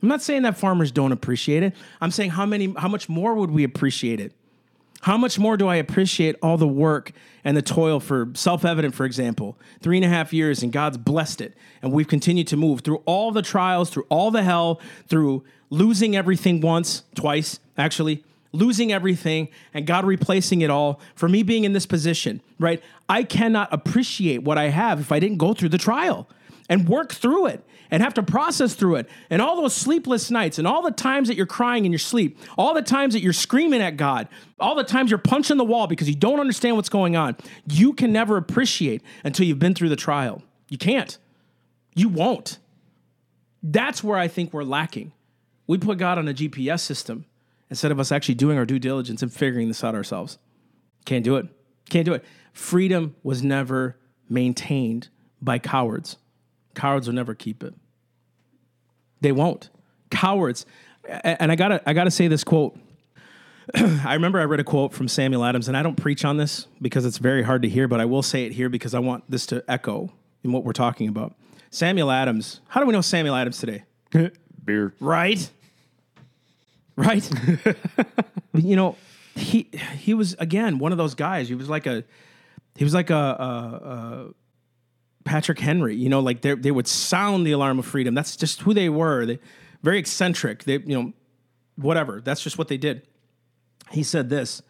I'm not saying that farmers don't appreciate it. I'm saying how many how much more would we appreciate it? How much more do I appreciate all the work and the toil for self evident, for example? Three and a half years, and God's blessed it. And we've continued to move through all the trials, through all the hell, through losing everything once, twice, actually, losing everything, and God replacing it all for me being in this position, right? I cannot appreciate what I have if I didn't go through the trial and work through it and have to process through it. And all those sleepless nights and all the times that you're crying in your sleep, all the times that you're screaming at God, all the times you're punching the wall because you don't understand what's going on, you can never appreciate until you've been through the trial. You can't. You won't. That's where I think we're lacking. We put God on a GPS system instead of us actually doing our due diligence and figuring this out ourselves. Can't do it. Can't do it. Freedom was never maintained by cowards. Cowards will never keep it. They won't. Cowards. And I gotta, I gotta say this quote. *clears throat* I remember I read a quote from Samuel Adams, and I don't preach on this because it's very hard to hear, but I will say it here because I want this to echo in what we're talking about. Samuel Adams. How do we know Samuel Adams today? *laughs* Beer. Right? Right? *laughs* You know, he he was again one of those guys. He was like a he was like a, a, a Patrick Henry. You know, like they they would sound the alarm of freedom. That's just who they were. They very eccentric. They you know whatever. That's just what they did. He said this: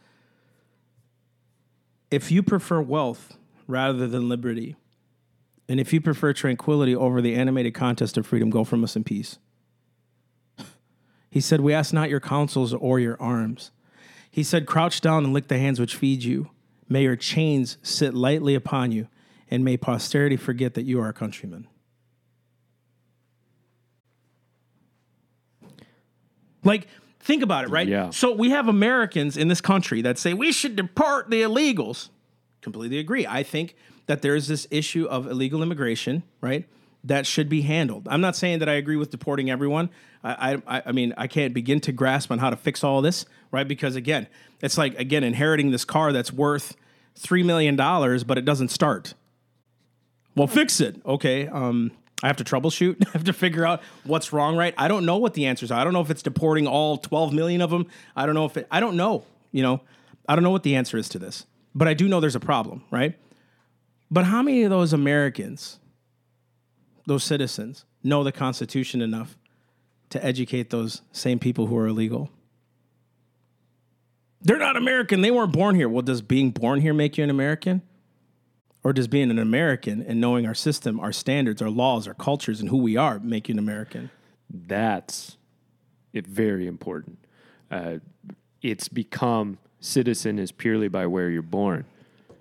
If you prefer wealth rather than liberty, And if you prefer tranquility over the animated contest of freedom, go from us in peace. He said, We ask not your counsels or your arms. He said, Crouch down and lick the hands which feed you. May your chains sit lightly upon you, and may posterity forget that you are a countryman. Like, think about it, right? Yeah. So we have Americans in this country that say we should deport the illegals. Completely agree. I think that there's this issue of illegal immigration, right? That should be handled. I'm not saying that I agree with deporting everyone. I, I, I mean, I can't begin to grasp on how to fix all this, right? Because again, it's like again inheriting this car that's worth three million dollars, but it doesn't start. Well, fix it. Okay. Um, I have to troubleshoot. *laughs* I have to figure out what's wrong, right? I don't know what the answers are. I don't know if it's deporting all 12 million of them. I don't know if it, I don't know, you know, I don't know what the answer is to this, but I do know there's a problem, right? But how many of those Americans, those citizens, know the Constitution enough to educate those same people who are illegal? They're not American. They weren't born here. Well, does being born here make you an American? Or does being an American and knowing our system, our standards, our laws, our cultures, and who we are make you an American? That's it, very important. Uh, it's become citizen is purely by where you're born.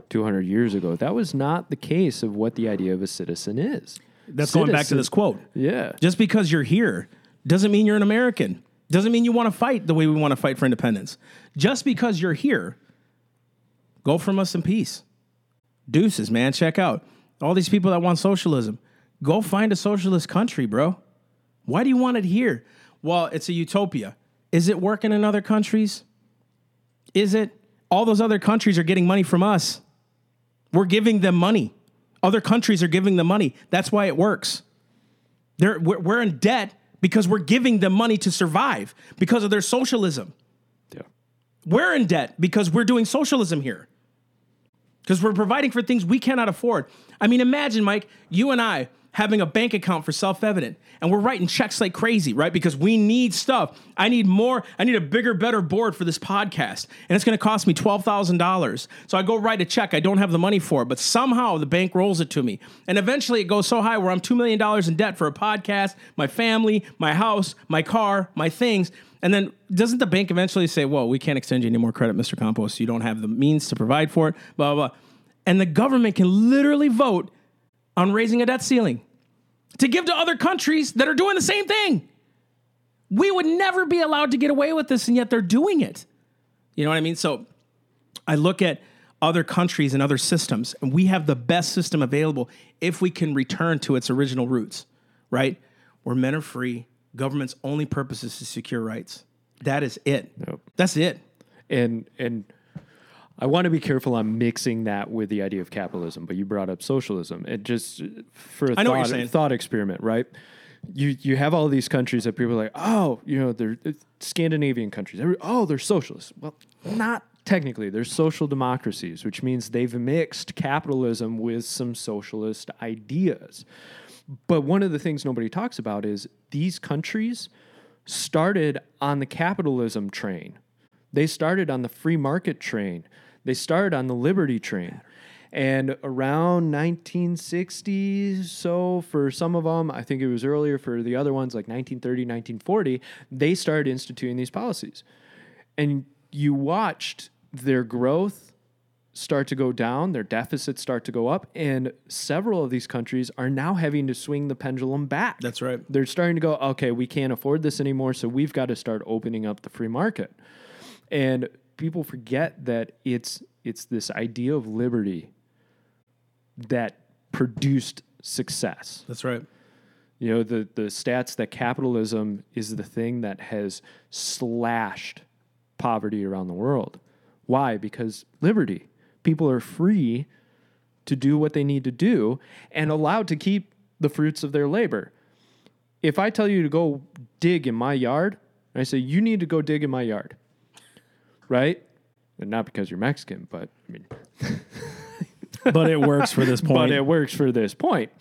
200 years ago, that was not the case of what the idea of a citizen is. That's going back to this quote. Yeah. Just because you're here doesn't mean you're an American. Doesn't mean you want to fight the way we want to fight for independence. Just because you're here, go from us in peace. Deuces, man. Check out all these people that want socialism. Go find a socialist country, bro. Why do you want it here? Well, it's a utopia. Is it working in other countries? Is it? All those other countries are getting money from us. We're giving them money. Other countries are giving them money. That's why it works. They're, we're, we're in debt because we're giving them money to survive because of their socialism. Yeah. We're in debt because we're doing socialism here. Because we're providing for things we cannot afford. I mean, imagine, Mike, you and I having a bank account for self evident and we're writing checks like crazy, right? Because we need stuff. I need more, I need a bigger, better board for this podcast. And it's gonna cost me $12,000. So I go write a check. I don't have the money for it, but somehow the bank rolls it to me. And eventually it goes so high where I'm $2 million in debt for a podcast, my family, my house, my car, my things. And then doesn't the bank eventually say, "Well, we can't extend you any more credit, Mr. Compost. You don't have the means to provide for it." Blah blah. blah. And the government can literally vote on raising a debt ceiling to give to other countries that are doing the same thing. We would never be allowed to get away with this, and yet they're doing it. You know what I mean? So I look at other countries and other systems, and we have the best system available if we can return to its original roots, right? Where men are free, government's only purpose is to secure rights. That is it. Yep. That's it. and and I want to be careful on mixing that with the idea of capitalism, but you brought up socialism. It just for a I know what you're thought, thought experiment, right? You you have all these countries that people are like, oh, you know, they're Scandinavian countries. Oh, they're socialists. Well, not technically. They're social democracies, which means they've mixed capitalism with some socialist ideas. But one of the things nobody talks about is these countries started on the capitalism train. They started on the free market train. They started on the liberty train. And around 1960, so for some of them, I think it was earlier for the other ones, like 1930, 1940, they started instituting these policies. And you watched their growth start to go down, their deficits start to go up, and several of these countries are now having to swing the pendulum back. That's right. They're starting to go, okay, we can't afford this anymore, so we've got to start opening up the free market. And people forget that it's it's this idea of liberty that produced success. That's right. You know, the, the stats that capitalism is the thing that has slashed poverty around the world. Why? Because liberty. People are free to do what they need to do and allowed to keep the fruits of their labor. If I tell you to go dig in my yard, I say, you need to go dig in my yard, right? And not because you're Mexican, but I mean, *laughs* But it works for this *laughs* point. but it works for this point.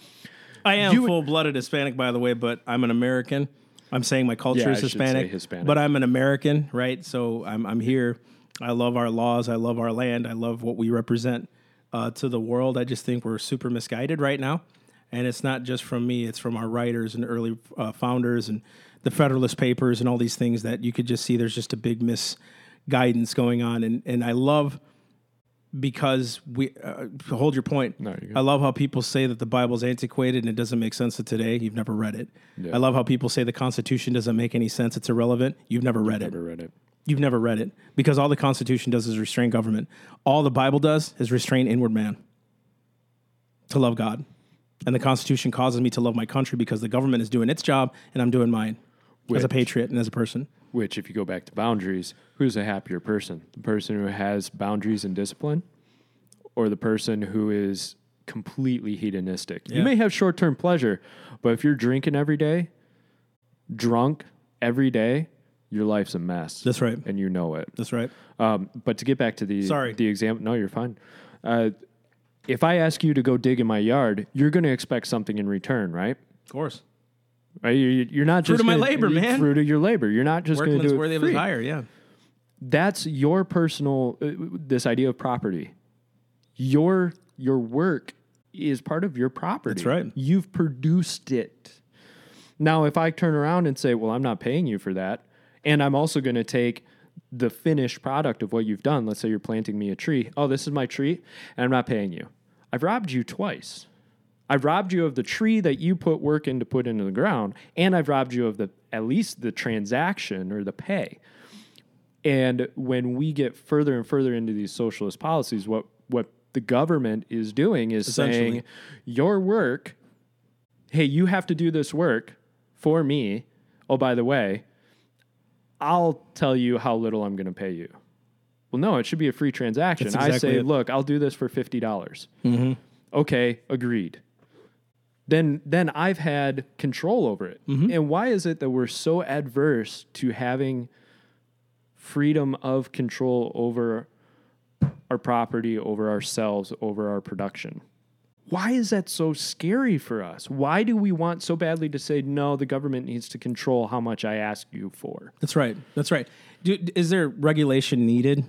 I am You full blooded Hispanic, by the way, but I'm an American. I'm saying my culture Yeah, is should say Hispanic, Hispanic. but I'm an American, right? So I'm, I'm here. I love our laws. I love our land. I love what we represent uh, to the world. I just think we're super misguided right now. and it's not just from me; it's from our writers and early uh, founders and the Federalist Papers and all these things that you could just see. There's just a big misguidance going on, and and I love because we uh, hold your point. No. I love how people say that the Bible's antiquated and it doesn't make sense to today. You've never read it. Yeah. I love how people say the Constitution doesn't make any sense. It's irrelevant. You've never read it. Never read it. You've never read it because all the Constitution does is restrain government. All the Bible does is restrain inward man to love God. And the Constitution causes me to love my country because the government is doing its job and I'm doing mine as a patriot and as a person. Which, if you go back to boundaries, who's a happier person? The person who has boundaries and discipline, or the person who is completely hedonistic? Yeah. You may have short term pleasure, but if you're drinking every day, drunk every day, your life's a mess. That's right. And you know it. That's right. Um, but to get back to the Sorry. the example, no, you're fine. Uh, if I ask you to go dig in my yard, you're going to expect something in return, right? Of course. Right? You're, you're not Fruit just of my labor, man. Fruit of your labor. You're not just going to do it worthy of his hire. Yeah. That's your personal. Uh, this idea of property. Your your work is part of your property. That's right. You've produced it. Now, if I turn around and say, "Well, I'm not paying you for that," and I'm also going to take the finished product of what you've done. Let's say you're planting me a tree. Oh, this is my tree, and I'm not paying you. I've robbed you twice. I've robbed you of the tree that you put work in to put into the ground, and I've robbed you of the at least the transaction or the pay. And when we get further and further into these socialist policies, what what the government is doing is saying your work, hey, you have to do this work for me. Oh, by the way, I'll tell you how little I'm going to pay you. Well, no, it should be a free transaction. That's I say, it. look, I'll do this for fifty dollars. Mm-hmm. Okay, agreed. Then, then I've had control over it. Mm-hmm. And why is it that we're so adverse to having freedom of control over our property, over ourselves, over our production? Why is that so scary for us? Why do we want so badly to say no? The government needs to control how much I ask you for. That's right. That's right. Do, is there regulation needed?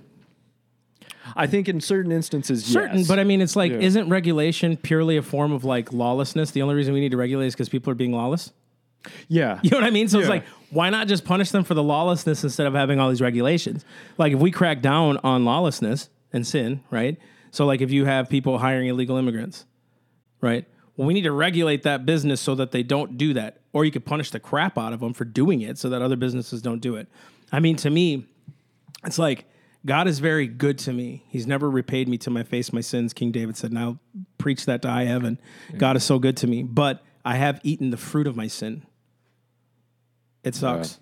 I think in certain instances, Certain, yes. but I mean, it's like, Yeah. isn't regulation purely a form of like lawlessness? The only reason we need to regulate is because people are being lawless. yeah, *laughs* You know what I mean? So it's like, why not just punish them for the lawlessness instead of having all these regulations? Like, if we crack down on lawlessness and sin, right? So, like, if you have people hiring illegal immigrants, right? Well, we need to regulate that business so that they don't do that. Or you could punish the crap out of them for doing it so that other businesses don't do it. I mean, to me, it's like God is very good to me. He's never repaid me to my face my sins. King David said, "Now preach that to high heaven." God is so good to me, but I have eaten the fruit of my sin. It sucks.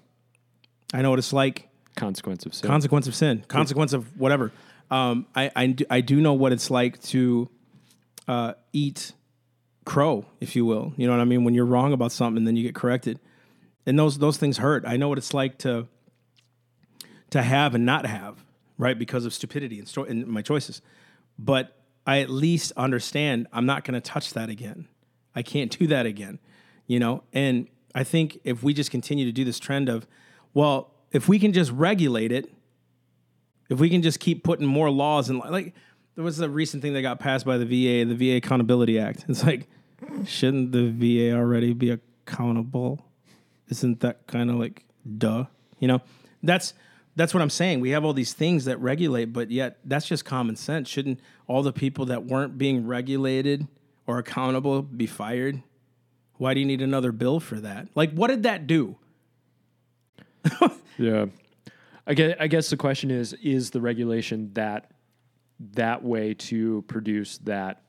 I know what it's like. consequence of sin. Consequence of sin. Consequence of whatever. Um, I I do, I do know what it's like to uh, eat crow, if you will. You know what I mean? When you're wrong about something, and then you get corrected, and those those things hurt. I know what it's like to to have and not have, right? Because of stupidity and, sto- and my choices. But I at least understand I'm not going to touch that again. I can't do that again, you know? And I think if we just continue to do this trend of, well, if we can just regulate it, if we can just keep putting more laws and like, there was a recent thing that got passed by the VA, the VA Accountability Act. It's like, shouldn't the VA already be accountable? Isn't that kind of like duh? You know, that's that's what I'm saying. We have all these things that regulate, but yet that's just common sense. Shouldn't all the people that weren't being regulated or accountable be fired? Why do you need another bill for that? Like, what did that do? *laughs* Yeah. I guess, I guess the question is is the regulation that that way to produce that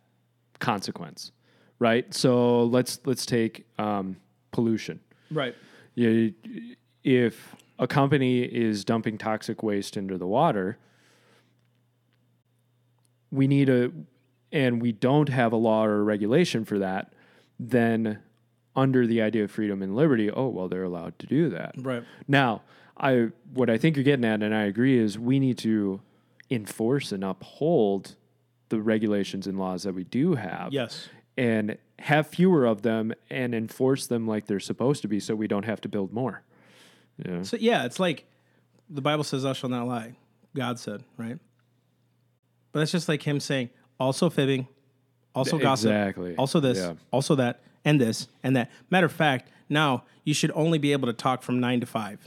consequence, right? So let's let's take um, pollution. Right. Yeah, if a company is dumping toxic waste into the water, we need a and we don't have a law or a regulation for that, then under the idea of freedom and liberty, oh well, they're allowed to do that. Right. Now, I what I think you're getting at, and I agree, is we need to enforce and uphold the regulations and laws that we do have. Yes. And have fewer of them and enforce them like they're supposed to be so we don't have to build more. Yeah. So yeah, it's like the Bible says, "Thou shalt not lie." God said, right? But that's just like him saying, also fibbing, also gossip, Exactly. also this, Yeah. also that, and this, and that. Matter of fact, now you should only be able to talk from nine to five.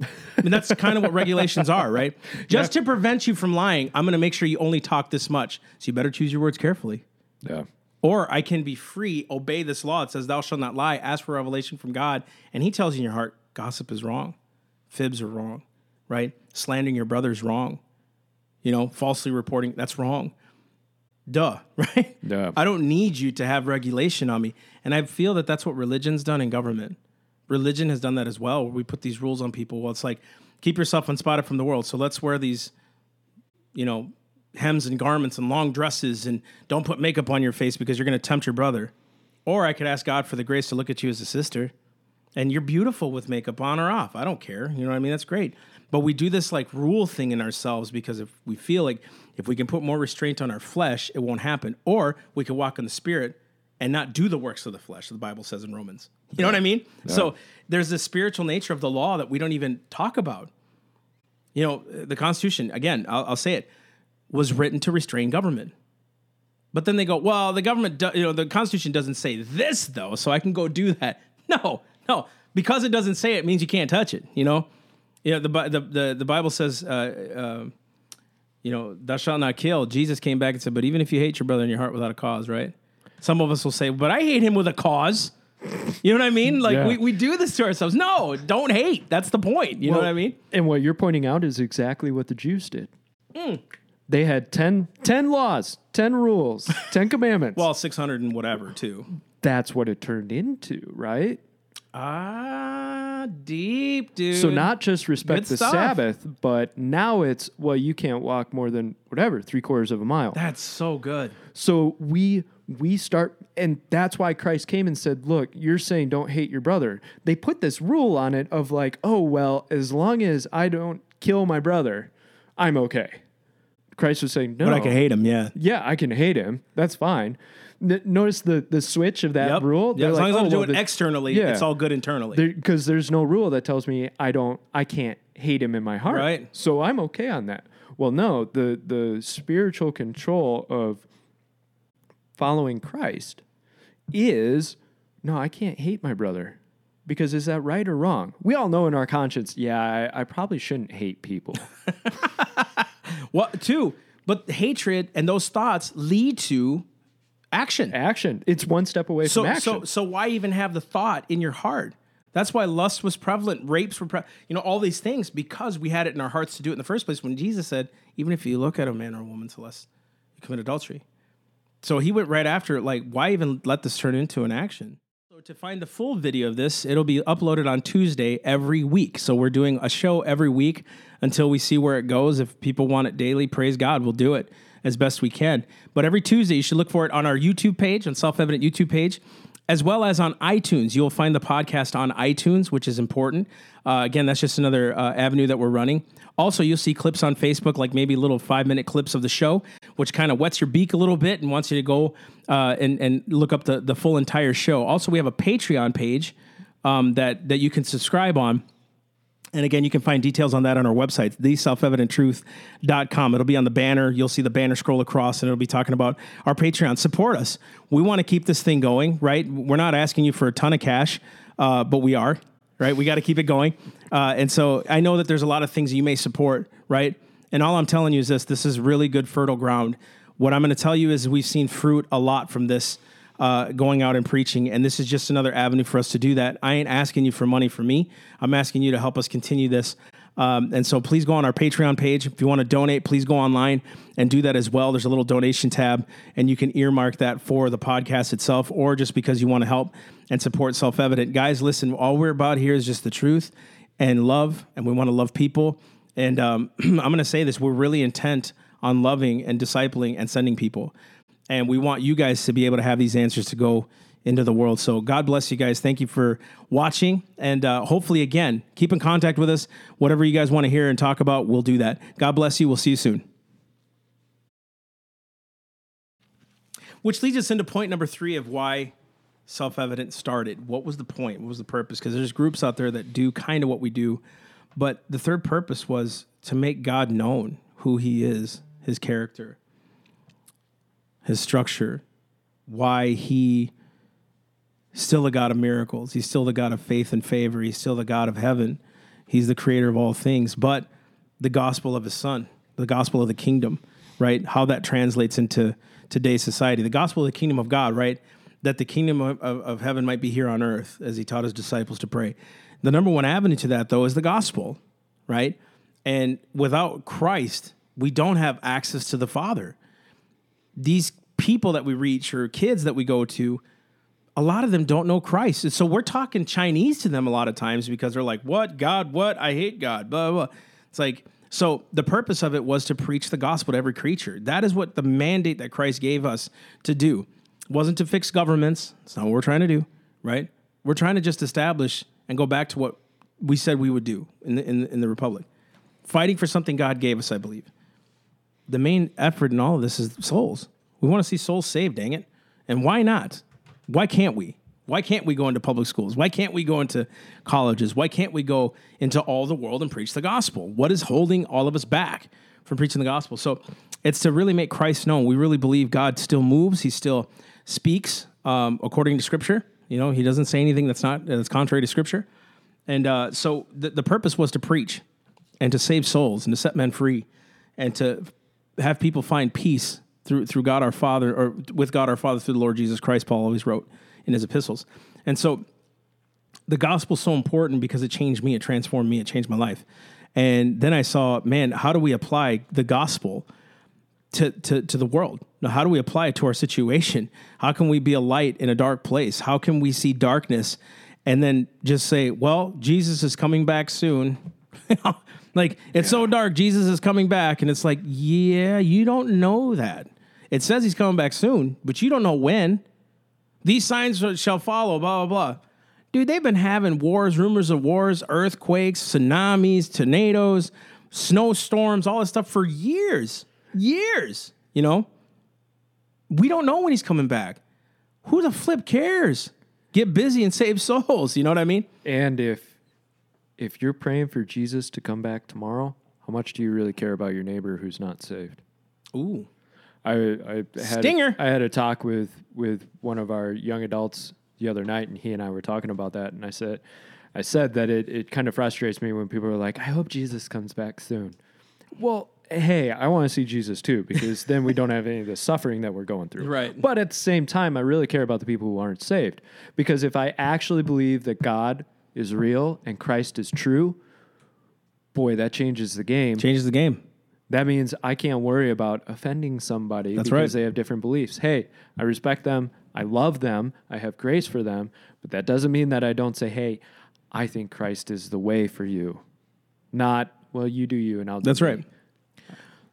I mean, that's kind of what regulations are, right? *laughs* Just to prevent you from lying, I'm going to make sure you only talk this much. So you better choose your words carefully. Yeah. Or I can be free, obey this law. It says, Thou shalt not lie, ask for revelation from God. And He tells you in your heart, gossip is wrong, fibs are wrong, right? Slandering your brother is wrong. You know, falsely reporting, that's wrong. Duh, *laughs* right? Yeah. I don't need you to have regulation on me. And I feel that that's what religion's done in government. Religion has done that as well, where we put these rules on people. Well, it's like, keep yourself unspotted from the world. So let's wear these, you know, hems and garments and long dresses and don't put makeup on your face because you're going to tempt your brother. Or I could ask God for the grace to look at you as a sister and you're beautiful with makeup on or off. I don't care. You know what I mean? That's great. But we do this like rule thing in ourselves because if we feel like if we can put more restraint on our flesh, it won't happen. Or we can walk in the spirit and not do the works of the flesh, the Bible says in Romans. You know what I mean? So there's this spiritual nature of the law that we don't even talk about. You know, the Constitution, again, I'll, I'll say it, was written to restrain government. But then they go, well, the government, do, you know, the Constitution doesn't say this though, so I can go do that. No, *laughs* no, because it doesn't say it means you can't touch it. You know, you know the the the, the Bible says, uh, uh, you know, thou shalt not kill. Jesus came back and said, but even if you hate your brother in your heart without a cause, right? Some of us will say, but I hate him with a cause. You know what I mean? Like Yeah. we, we do this to ourselves. No, don't hate. That's the point. You know what I mean? And what you're pointing out is exactly what the Jews did. Hmm. They had 10, 10 laws, 10 rules, 10 commandments. *laughs* Well, 600 and whatever, too. that's what it turned into, right? Ah, deep, dude. So not just respect Good the stuff. Sabbath, but now it's well, you can't walk more than whatever three quarters of a mile. That's so good. So we we start, and that's why Christ came and said, "Look, you're saying don't hate your brother." They put this rule on it of like, "Oh well, as long as I don't kill my brother, I'm okay." Christ was saying, "No, But I can hate him, yeah. yeah, I can hate him. That's fine." N- notice the the switch of that Yep. rule. Yeah, They're as like, long as I "Oh, well, it the- externally, yeah. it's all good internally. because there's no rule that tells me I don't I can't hate him in my heart. Right. So I'm okay on that. Well, no, the the spiritual control of following Christ is no, I can't hate my brother. Because is that right or wrong? We all know in our conscience, yeah, I, I probably shouldn't hate people. *laughs* Well, two, but hatred and those thoughts lead to action. action. It's one step away So, from action. so, so why even have the thought in your heart? That's why lust was prevalent, rapes were, pre- you know, all these things because we had it in our hearts to do it in the first place. When Jesus said, "Even if you look at a man or a woman to lust, you commit adultery." So he went right after it. Like, why even let this turn into an action? So to find the full video of this, it'll be uploaded on Tuesday every week. So we're doing a show every week until we see where it goes. If people want it daily, praise God, we'll do it as best we can. But every Tuesday, you should look for it on our YouTube page, on Self Evident YouTube page, as well as on iTunes. You'll find the podcast on iTunes, which is important. Uh, again, that's just another uh, avenue that we're running. Also, you'll see clips on Facebook, like maybe little five minute clips of the show, which kind of wets your beak a little bit and wants you to go uh, and, and look up the, the full entire show. Also, we have a Patreon page um, that, that you can subscribe on. And again, you can find details on that on our website, theselfevidenttruth.com. It'll be on the banner. You'll see the banner scroll across, and it'll be talking about our Patreon. Support us. We want to keep this thing going, right? We're not asking you for a ton of cash, uh, but we are, right? We got to keep it going. Uh, and so I know that there's a lot of things you may support, right? And all I'm telling you is this this is really good, fertile ground. What I'm going to tell you is we've seen fruit a lot from this uh, going out and preaching. And this is just another avenue for us to do that. I ain't asking you for money for me. I'm asking you to help us continue this. Um, and so please go on our Patreon page. If you want to donate, please go online and do that as well. There's a little donation tab, and you can earmark that for the podcast itself or just because you want to help and support Self Evident. Guys, listen, all we're about here is just the truth and love, and we want to love people. And um, *clears throat* I'm going to say this we're really intent on loving and discipling and sending people. And we want you guys to be able to have these answers to go into the world. So God bless you guys. Thank you for watching. And uh, hopefully, again, keep in contact with us. Whatever you guys want to hear and talk about, we'll do that. God bless you. We'll see you soon. Which leads us into point number three of why self evident started. What was the point? What was the purpose? Because there's groups out there that do kind of what we do. But the third purpose was to make God known who he is, his character, his structure, why he still the God of miracles. He's still the God of faith and favor. He's still the God of heaven. He's the creator of all things. But the gospel of his son, the gospel of the kingdom, right? How that translates into today's society. The gospel of the kingdom of God, right? That the kingdom of, of, of heaven might be here on earth as he taught his disciples to pray. The number one avenue to that, though, is the gospel, right? And without Christ, we don't have access to the Father. These people that we reach or kids that we go to, a lot of them don't know Christ. And so we're talking Chinese to them a lot of times because they're like, what? God, what? I hate God, blah, blah. It's like, so the purpose of it was to preach the gospel to every creature. That is what the mandate that Christ gave us to do. It wasn't to fix governments. It's not what we're trying to do, right? We're trying to just establish and go back to what we said we would do in the, in, in the Republic. Fighting for something God gave us, I believe. The main effort in all of this is souls. We want to see souls saved, dang it. And why not? Why can't we? Why can't we go into public schools? Why can't we go into colleges? Why can't we go into all the world and preach the gospel? What is holding all of us back from preaching the gospel? So it's to really make Christ known. We really believe God still moves. He still speaks um, according to Scripture. You know, He doesn't say anything that's not that's contrary to Scripture. And uh, so the, the purpose was to preach and to save souls and to set men free and to have people find peace through through God our Father or with God our Father through the Lord Jesus Christ. Paul always wrote in his epistles. And so the gospel's so important because it changed me, it transformed me, it changed my life. And then I saw, man, how do we apply the gospel to, to, to the world? Now, how do we apply it to our situation? How can we be a light in a dark place? How can we see darkness and then just say, well, Jesus is coming back soon? *laughs* like, it's so dark, Jesus is coming back. And it's like, yeah, you don't know that. It says he's coming back soon, but you don't know when. These signs shall follow, blah, blah, blah. Dude, they've been having wars, rumors of wars, earthquakes, tsunamis, tornadoes, snowstorms, all this stuff for years. Years, you know? We don't know when he's coming back. Who the flip cares? Get busy and save *laughs* souls. You know what I mean? And if if you're praying for Jesus to come back tomorrow, how much do you really care about your neighbor who's not saved? Ooh. I, I had Stinger. I had a talk with with one of our young adults the other night, and he and I were talking about that. And I said, I said that it it kind of frustrates me when people are like, "I hope Jesus comes back soon." Well, hey, I want to see Jesus too, because then we don't have any of the suffering that we're going through. Right. But at the same time, I really care about the people who aren't saved, because if I actually believe that God is real and Christ is true, boy, that changes the game. Changes the game. That means I can't worry about offending somebody That's because right. they have different beliefs. Hey, I respect them. I love them. I have grace for them. But that doesn't mean that I don't say, hey, I think Christ is the way for you. Not, well, you do you and I'll do That's me. right.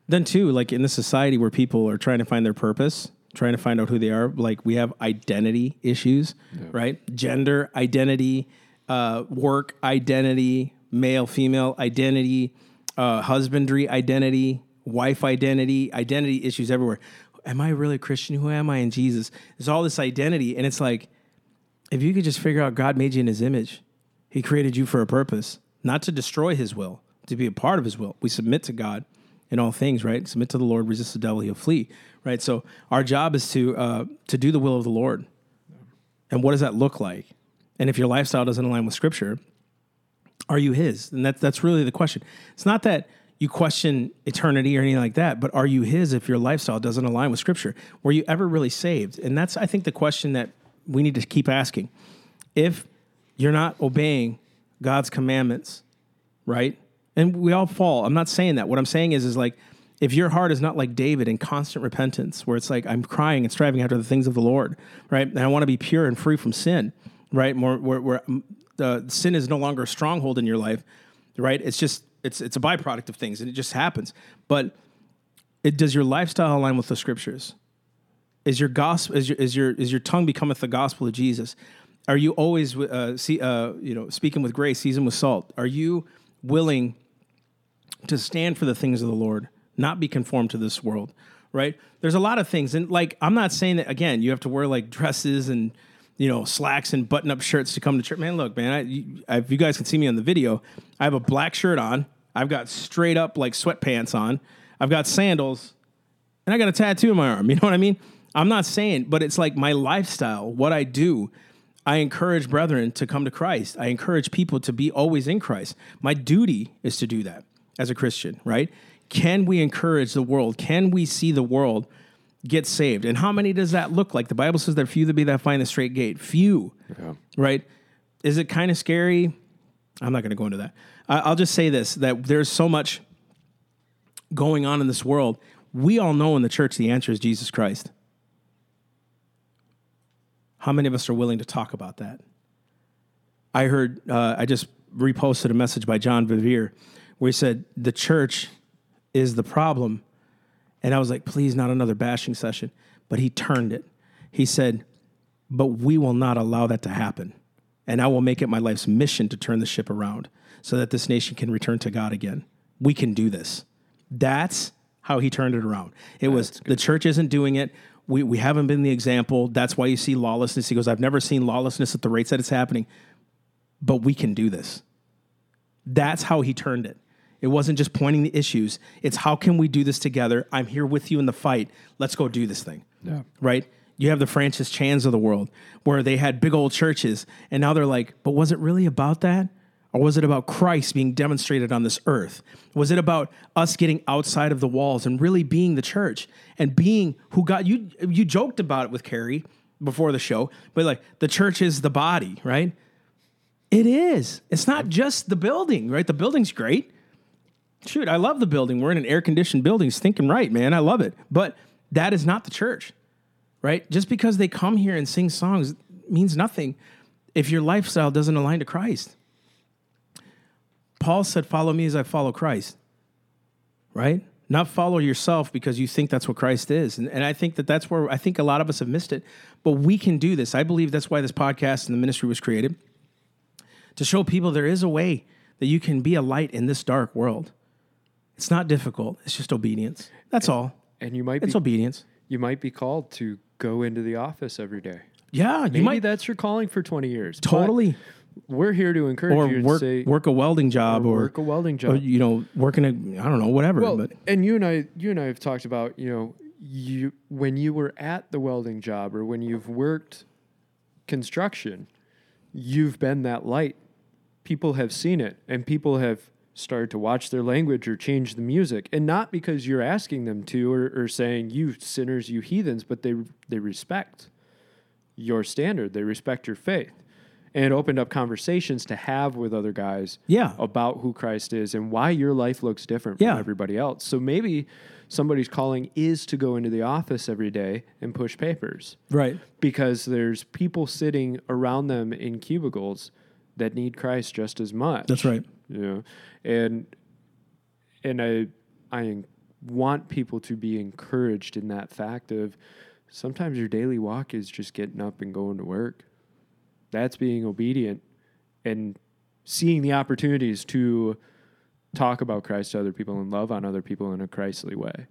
Then too, like in the society where people are trying to find their purpose, trying to find out who they are, like we have identity issues, right? Gender identity, uh, work identity, male female identity, uh, husbandry identity, wife identity, identity issues everywhere. Am I really a Christian? Who am I in Jesus? There's all this identity, and it's like if you could just figure out God made you in His image, He created you for a purpose, not to destroy His will, to be a part of His will. We submit to God in all things, right? Submit to the Lord, resist the devil, he'll flee, right? So our job is to uh, to do the will of the Lord. And what does that look like? And if your lifestyle doesn't align with Scripture, are you His? And that that's really the question. It's not that you question eternity or anything like that, but are you His if your lifestyle doesn't align with Scripture? Were you ever really saved? And that's I think the question that we need to keep asking. If you're not obeying God's commandments, right? And we all fall. I'm not saying that. What I'm saying is, is like, if your heart is not like David in constant repentance, where it's like I'm crying and striving after the things of the Lord, right? And I want to be pure and free from sin, right? More where, where uh, sin is no longer a stronghold in your life, right? It's just it's it's a byproduct of things, and it just happens. But it does your lifestyle align with the scriptures? Is your gospel is your is your is your tongue becometh the gospel of Jesus? Are you always uh, see uh, you know speaking with grace, seasoned with salt? Are you willing to stand for the things of the Lord, not be conformed to this world? Right? There's a lot of things, and like I'm not saying that again. You have to wear like dresses and you know slacks and button up shirts to come to church. Man, look, man, I, you, if you guys can see me on the video, I have a black shirt on. I've got straight up like sweatpants on. I've got sandals, and I got a tattoo in my arm. *laughs* You know what I mean? I'm not saying, but it's like my lifestyle, what I do. I encourage brethren to come to Christ. I encourage people to be always in Christ. My duty is to do that as a Christian, right? Can we encourage the world? Can we see the world get saved? And how many does that look like? The Bible says there are few there be that find the strait gate. Few, Yeah. right? Is it kind of scary? I'm not going to go into that. I- I'll just say this that there's so much going on in this world. We all know in the church the answer is Jesus Christ. How many of us are willing to talk about that? I heard, uh, I just reposted a message by John Bevere where he said, The church is the problem. And I was like, Please, not another bashing session. But he turned it. He said, But we will not allow that to happen. And I will make it my life's mission to turn the ship around so that this nation can return to God again. We can do this. That's how he turned it around. It was the church isn't doing it. We, we haven't been the example. That's why you see lawlessness. He goes, I've never seen lawlessness at the rates that it's happening, but we can do this. That's how he turned it. It wasn't just pointing the issues. It's how can we do this together? I'm here with you in the fight. Let's go do this thing. Yeah. Right? You have the Francis Chans of the world where they had big old churches and now they're like, but was it really about that? Or was it about Christ being demonstrated on this earth? Was it about us getting outside of the walls and really being the church and being who God you you joked about it with Carrie before the show, but like the church is the body, right? It is. It's not just the building, right? The building's great. Shoot, I love the building. We're in an air conditioned building, stinking right, man. I love it. But that is not the church, right? Just because they come here and sing songs means nothing if your lifestyle doesn't align to Christ. Paul said, Follow me as I follow Christ, right? Not follow yourself because you think that's what Christ is. And, and I think that that's where I think a lot of us have missed it. But we can do this. I believe that's why this podcast and the ministry was created to show people there is a way that you can be a light in this dark world. It's not difficult. It's just obedience. That's all. And you might be It's obedience. you might be called to go into the office every day. Yeah, you might that's your calling for 20 years. totally We're here to encourage or you and work say work a welding job or, work a welding or job. you know working a I don't know whatever. well, but and you and I you and I have talked about, you know, you when you were at the welding job or when you've worked construction, you've been that light. People have seen it and people have started to watch their language or change the music. And not because you're asking them to or, or saying, you sinners, you heathens, but they they respect your standard. They respect your faith. And it opened up conversations to have with other guys Yeah. about who Christ is and why your life looks different Yeah. from everybody else. So maybe somebody's calling is to go into the office every day and push papers right. because there's people sitting around them in cubicles that need Christ just as much. That's right. You know, and and I I want people to be encouraged in that fact of sometimes your daily walk is just getting up and going to work. That's being obedient and seeing the opportunities to talk about Christ to other people and love on other people in a Christly way.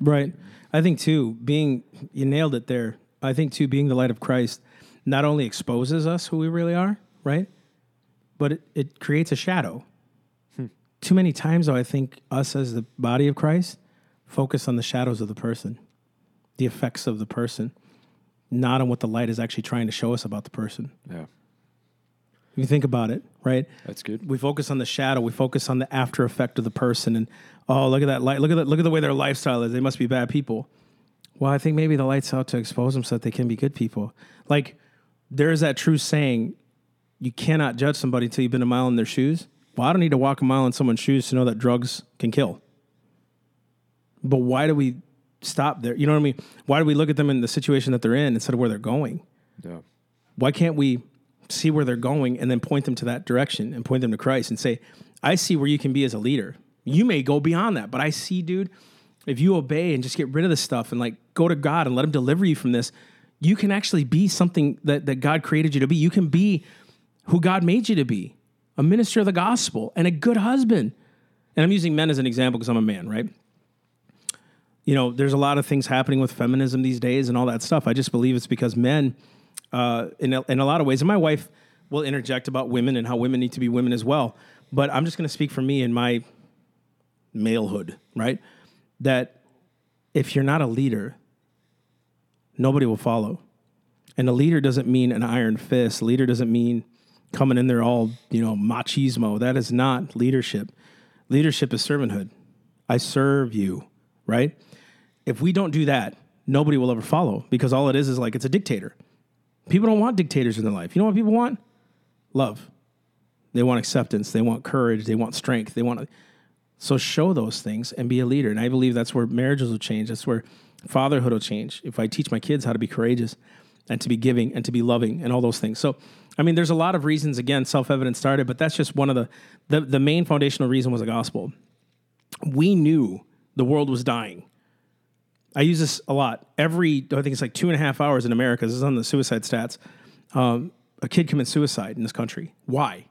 Right. I think too, being you nailed it there. I think too, being the light of Christ not only exposes us who we really are, right? But it, it creates a shadow. Too many times though, I think us as the body of Christ focus on the shadows of the person, the effects of the person, not on what the light is actually trying to show us about the person. Yeah. If you think about it, right? That's good. we focus on the shadow we focus on the after effect of the person and oh look at that light look at that look at the way their lifestyle is they must be bad people well i think maybe the light's out to expose them so that they can be good people like there's that true saying you cannot judge somebody until you've been a mile in their shoes well i don't need to walk a mile in someone's shoes to know that drugs can kill but why do we stop there you know what i mean why do we look at them in the situation that they're in instead of where they're going Yeah. why can't we see where they're going and then point them to that direction and point them to Christ and say, I see where you can be as a leader. You may go beyond that, but I see, dude, if you obey and just get rid of this stuff and like go to God and let Him deliver you from this, you can actually be something that, that God created you to be. You can be who God made you to be a minister of the gospel and a good husband. And I'm using men as an example because I'm a man, right? You know, there's a lot of things happening with feminism these days and all that stuff. I just believe it's because men, uh, in, a, in a lot of ways, and my wife will interject about women and how women need to be women as well. But I'm just going to speak for me and my malehood, right? That if you're not a leader, nobody will follow. And a leader doesn't mean an iron fist. A leader doesn't mean coming in there all, you know, machismo. That is not leadership. Leadership is servanthood. I serve you, right? If we don't do that, nobody will ever follow because all it is is like it's a dictator. People don't want dictators in their life. You know what people want? Love. They want acceptance. They want courage. They want strength. They want. to. So show those things and be a leader. And I believe that's where marriages will change. That's where fatherhood will change. If I teach my kids how to be courageous and to be giving and to be loving and all those things. So, I mean, there's a lot of reasons. Again, self-evident started, but that's just one of the the, the main foundational reason was the gospel. We knew the world was dying. I use this a lot. Every I think it's like two and a half hours in America. This is on the suicide stats. Um, a kid commits suicide in this country. Why?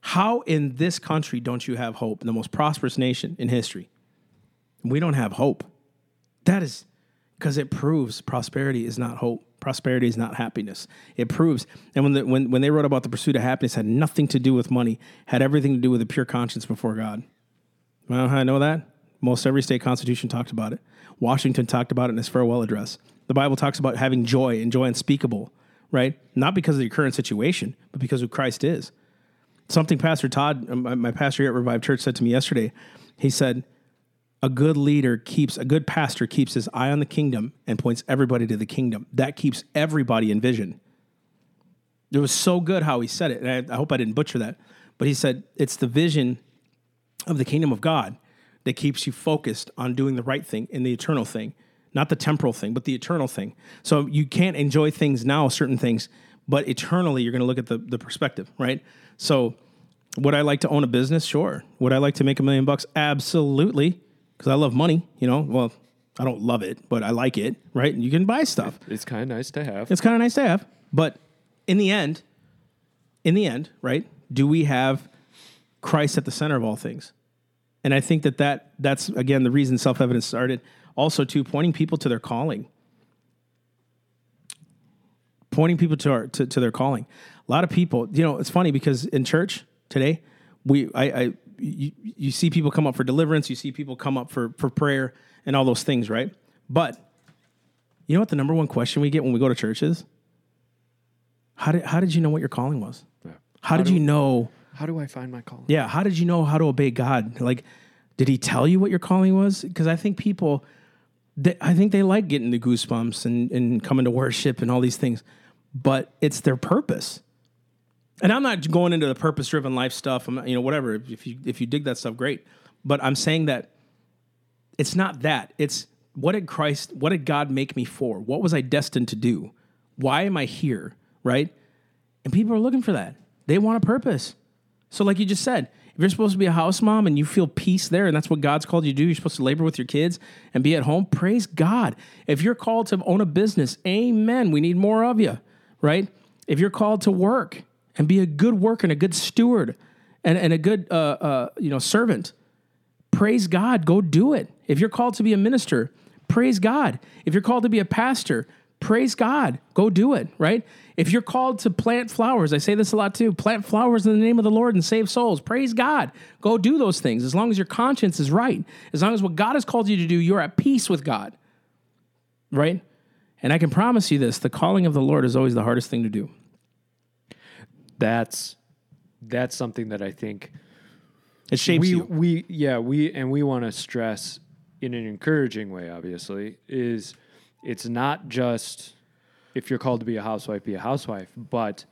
How in this country don't you have hope? The most prosperous nation in history. We don't have hope. That is because it proves prosperity is not hope. Prosperity is not happiness. It proves. And when, the, when, when they wrote about the pursuit of happiness, had nothing to do with money, had everything to do with a pure conscience before God. Well, I know that? Most every state constitution talked about it. Washington talked about it in his farewell address. The Bible talks about having joy and joy unspeakable, right? Not because of the current situation, but because of Christ is. Something Pastor Todd, um, my, my pastor here at Revived Church, said to me yesterday. He said, a good leader keeps a good pastor keeps his eye on the kingdom and points everybody to the kingdom. That keeps everybody in vision. It was so good how he said it. And I, I, hope i didn't butcher that. But he said it's the vision of the kingdom of god that keeps you focused on doing the right thing and the eternal thing not the temporal thing but the eternal thing. So you can't enjoy things now certain things but eternally you're going to look at the, the perspective right? So would i like to own a business? Sure. Would i like to make a million bucks? Absolutely because I love money. You know, well, I don't love it, but I like it. Right? You can buy stuff. It's kind of nice to have. It's kind of nice to have. But in the end, in the end, right? Do we have Christ at the center of all things? And I think that, that that's again the reason self evidence started. Also, to pointing people to their calling, pointing people to our to, to their calling. A lot of people, you know, it's funny because in church today, we I, I you, you see people come up for deliverance, you see people come up for, for prayer and all those things, right? But you know what the number one question we get when we go to churches? How did, how did you know what your calling was? Yeah. How, how, did do, you know? How do I find my calling? Yeah. How did you know how to obey God? Like, did he tell you what your calling was? Because I think people, they, I think they like getting the goosebumps and, and coming to worship and all these things, but it's their purpose and I'm not going into the purpose driven life stuff. I'm, you know, whatever. If you if you dig that stuff, great. But I'm saying that it's not that. It's what did Christ, what did God make me for? What was I destined to do? Why am I here? Right? And people are looking for that. They want a purpose. So, like you just said, if you're supposed to be a house mom and you feel peace there, and that's what God's called you to do, you're supposed to labor with your kids and be at home. Praise God. If you're called to own a business, amen. We need more of you, right? If you're called to work, and be a good worker and a good steward and, and a good uh, uh, you know servant. Praise God, go do it. If you're called to be a minister, praise God. If you're called to be a pastor, praise God, go do it, right? If you're called to plant flowers, I say this a lot too plant flowers in the name of the Lord and save souls. Praise God. Go do those things as long as your conscience is right. As long as what God has called you to do, you're at peace with God, right? And I can promise you this the calling of the Lord is always the hardest thing to do that's that's something that I think it shapes we, you. We yeah we and we want to stress in an encouraging way. Obviously, is it's not just if you're called to be a housewife, be a housewife, but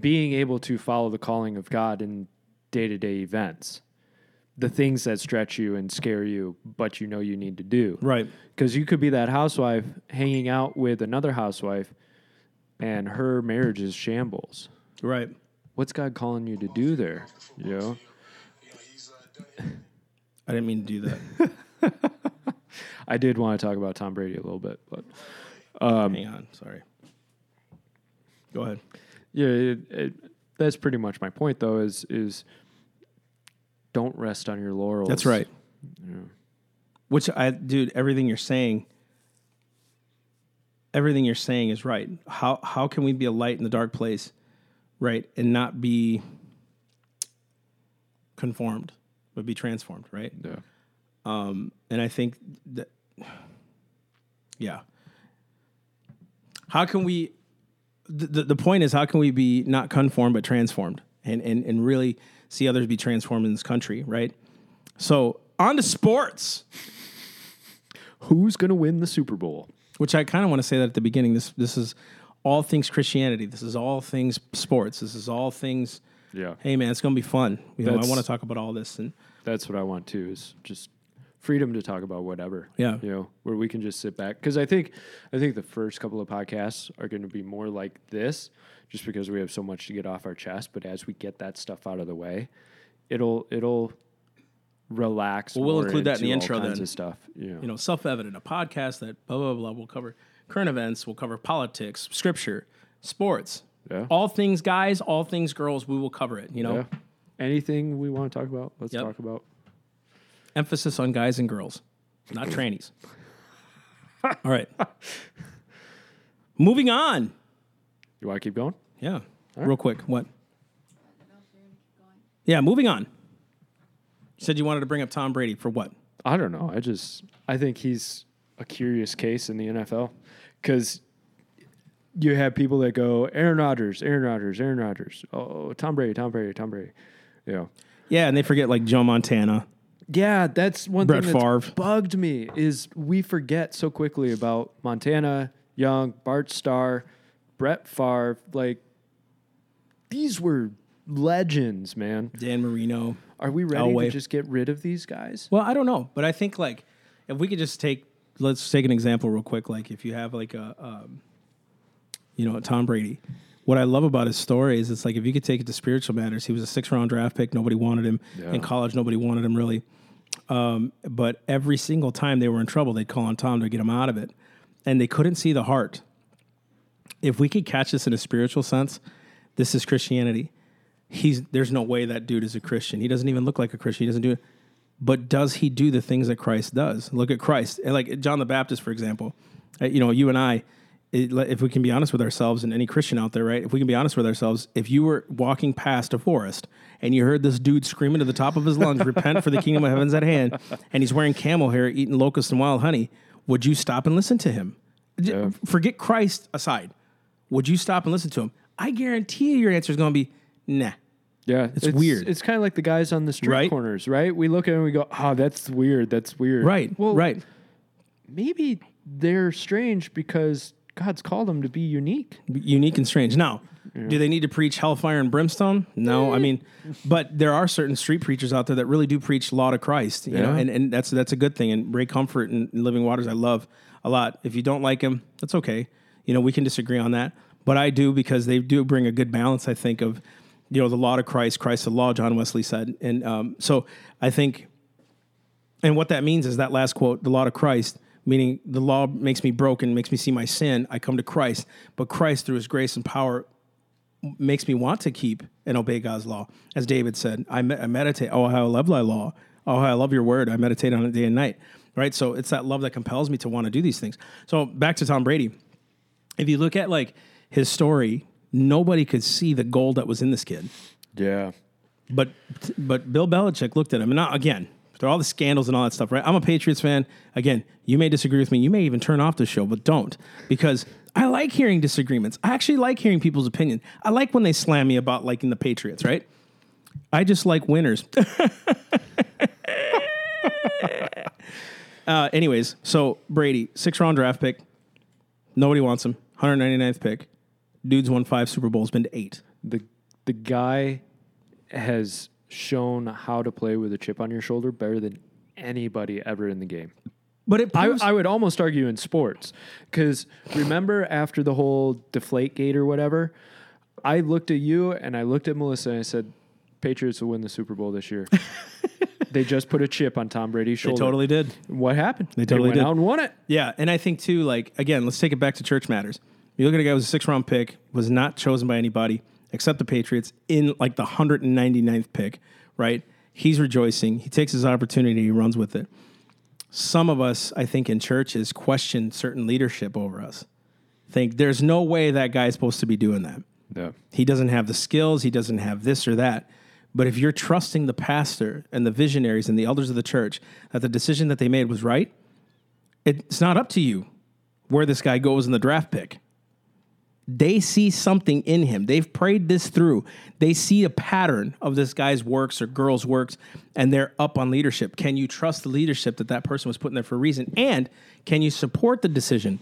being able to follow the calling of God in day to day events, the things that stretch you and scare you, but you know you need to do. Right. Because you could be that housewife hanging out with another housewife and her marriage is shambles. Right what's God calling you to do there? You know? I didn't mean to do that. *laughs* I did want to talk about Tom Brady a little bit, but um, hang on, sorry. Go ahead. Yeah, it, it, that's pretty much my point, though. Is is don't rest on your laurels. That's right. Yeah. Which I, dude, everything you're saying, everything you're saying is right. How how can we be a light in the dark place? Right? And not be conformed, but be transformed, right? Yeah. Um, and I think that, yeah. how can we? The, the, the point is, how can we be not conformed but transformed, and and and really see others be transformed in this country, right? So on to sports, Who's going to win the Super Bowl? which I kind of want to say that at the beginning. This this is all things Christianity. This is all things sports. This is all things. Yeah. Hey man, it's gonna be fun. You know, I That's- want to talk about all this and That's what I want too is just freedom to talk about whatever. Yeah. You know, where we can just sit back cuz I think I think the first couple of podcasts are going to be more like this just because we have so much to get off our chest, but as we get that stuff out of the way, it'll it'll relax Well, we'll more include that in the all intro kinds then. of stuff, you know. you know, self evident, a podcast that blah, blah, blah. We'll cover current events, we'll cover politics, scripture, sports, Yeah. all things guys, all things girls. We will cover it. You know, Yeah. Anything we want to talk about, let's Yep. talk about. emphasis on guys and girls, not trannies. *laughs* all right. Moving on. You want to keep going? Yeah. Real quick. What? Yeah, moving on. You said you wanted to bring up Tom Brady for what? I don't know. I just I think he's a curious case in the NFL because you have people that go Aaron Rodgers, Aaron Rodgers, Aaron Rodgers. Oh, Tom Brady, Tom Brady, Tom Brady. You know. Yeah, and they forget like Joe Montana. Yeah, that's one Brett thing that's Favre. bugged me is we forget so quickly about Montana, Young, Bart Starr, Brett Favre. Like these were legends, man. Dan Marino. Are we ready Elway. to just get rid of these guys? Well, I don't know, but I think like if we could just take let's take an example real quick. Like if you have like a um, you know Tom Brady. What I love about his story is it's like if you could take it to spiritual matters, he was a six round draft pick. Nobody wanted him Yeah. in college. Nobody wanted him really. Um, but every single time they were in trouble, they'd call on Tom to get him out of it, and they couldn't see the heart. If we could catch this in a spiritual sense, this is Christianity. He's there's no way that dude is a Christian. He doesn't even look like a Christian. He doesn't do it. But does he do the things that Christ does? Look at Christ, And like John the Baptist, for example. Uh, You know, you and I, it, if we can be honest with ourselves, and any Christian out there, right? If we can be honest with ourselves, if you were walking past a forest and you heard this dude screaming to the top of his lungs, "Repent, for the kingdom of heaven's at hand," and he's wearing camel hair, eating locusts and wild honey, would you stop and listen to him? Yeah. Forget Christ aside. Would you stop and listen to him? I guarantee you, your answer is going to be nah. Yeah, It's weird. It's kind of like the guys on the street Right? corners, right? We look at them and we go, "Oh, that's weird. That's weird." Right. Well, right. Maybe they're strange because God's called them to be unique. unique and strange. Now, do they need to preach hellfire and brimstone? No, I eh. mean, but there are certain street preachers out there that really do preach law to Christ, you know, and, and that's that's a good thing. And Ray Comfort and Living Waters, I love a lot. If you don't like him, that's okay. You know, we can disagree on that, but I do because they do bring a good balance. I think of you know the law to Christ, Christ the law. John Wesley said, and um, so I think and what that means is that last quote, the law to Christ, meaning the law makes me broken, makes me see my sin. I come to Christ, but Christ, through his grace and power, makes me want to keep and obey God's law. As David said, I, I meditate, oh, how I love thy law. Oh, how I love your word. I meditate on it day and night. Right? So it's that love that compels me to want to do these things. So back to Tom Brady. If you look at like his story, nobody could see the gold that was in this kid. Yeah. But but Bill Belichick looked at him, and not again. Through all the scandals and all that stuff, right? I'm a Patriots fan. Again, you may disagree with me. You may even turn off the show, but don't because I like hearing disagreements. I actually like hearing people's opinion. I like when they slam me about liking the Patriots, right? I just like winners. *laughs* uh, anyways, so Brady, six round draft pick. Nobody wants him. 199th pick. Dude's won five Super Bowls, been to eight. The the guy has shown how to play with a chip on your shoulder better than anybody ever in the game. But it I, proves I would almost argue in sports because remember after the whole deflate gate or whatever, I looked at you and I looked at Melissa and I said, Patriots will win the Super Bowl this year. *laughs* they just put a chip on Tom Brady's shoulder. they totally did. What happened? They totally went did. out and won it. Yeah, and I think too, like again, let's take it back to church matters. You look at a guy who was a six round pick, was not chosen by anybody except the Patriots in like the 199th pick, right? He's rejoicing. He takes his opportunity, he runs with it. Some of us, I think, in churches question certain leadership over us. Think there's no way that guy's supposed to be doing that. Yeah. He doesn't have the skills, he doesn't have this or that. But if you're trusting the pastor and the visionaries and the elders of the church that the decision that they made was right, it's not up to you where this guy goes in the draft pick. They see something in him. They've prayed this through. They see a pattern of this guy's works or girl's works, and they're up on leadership. Can you trust the leadership that that person was put in there for a reason? And can you support the decision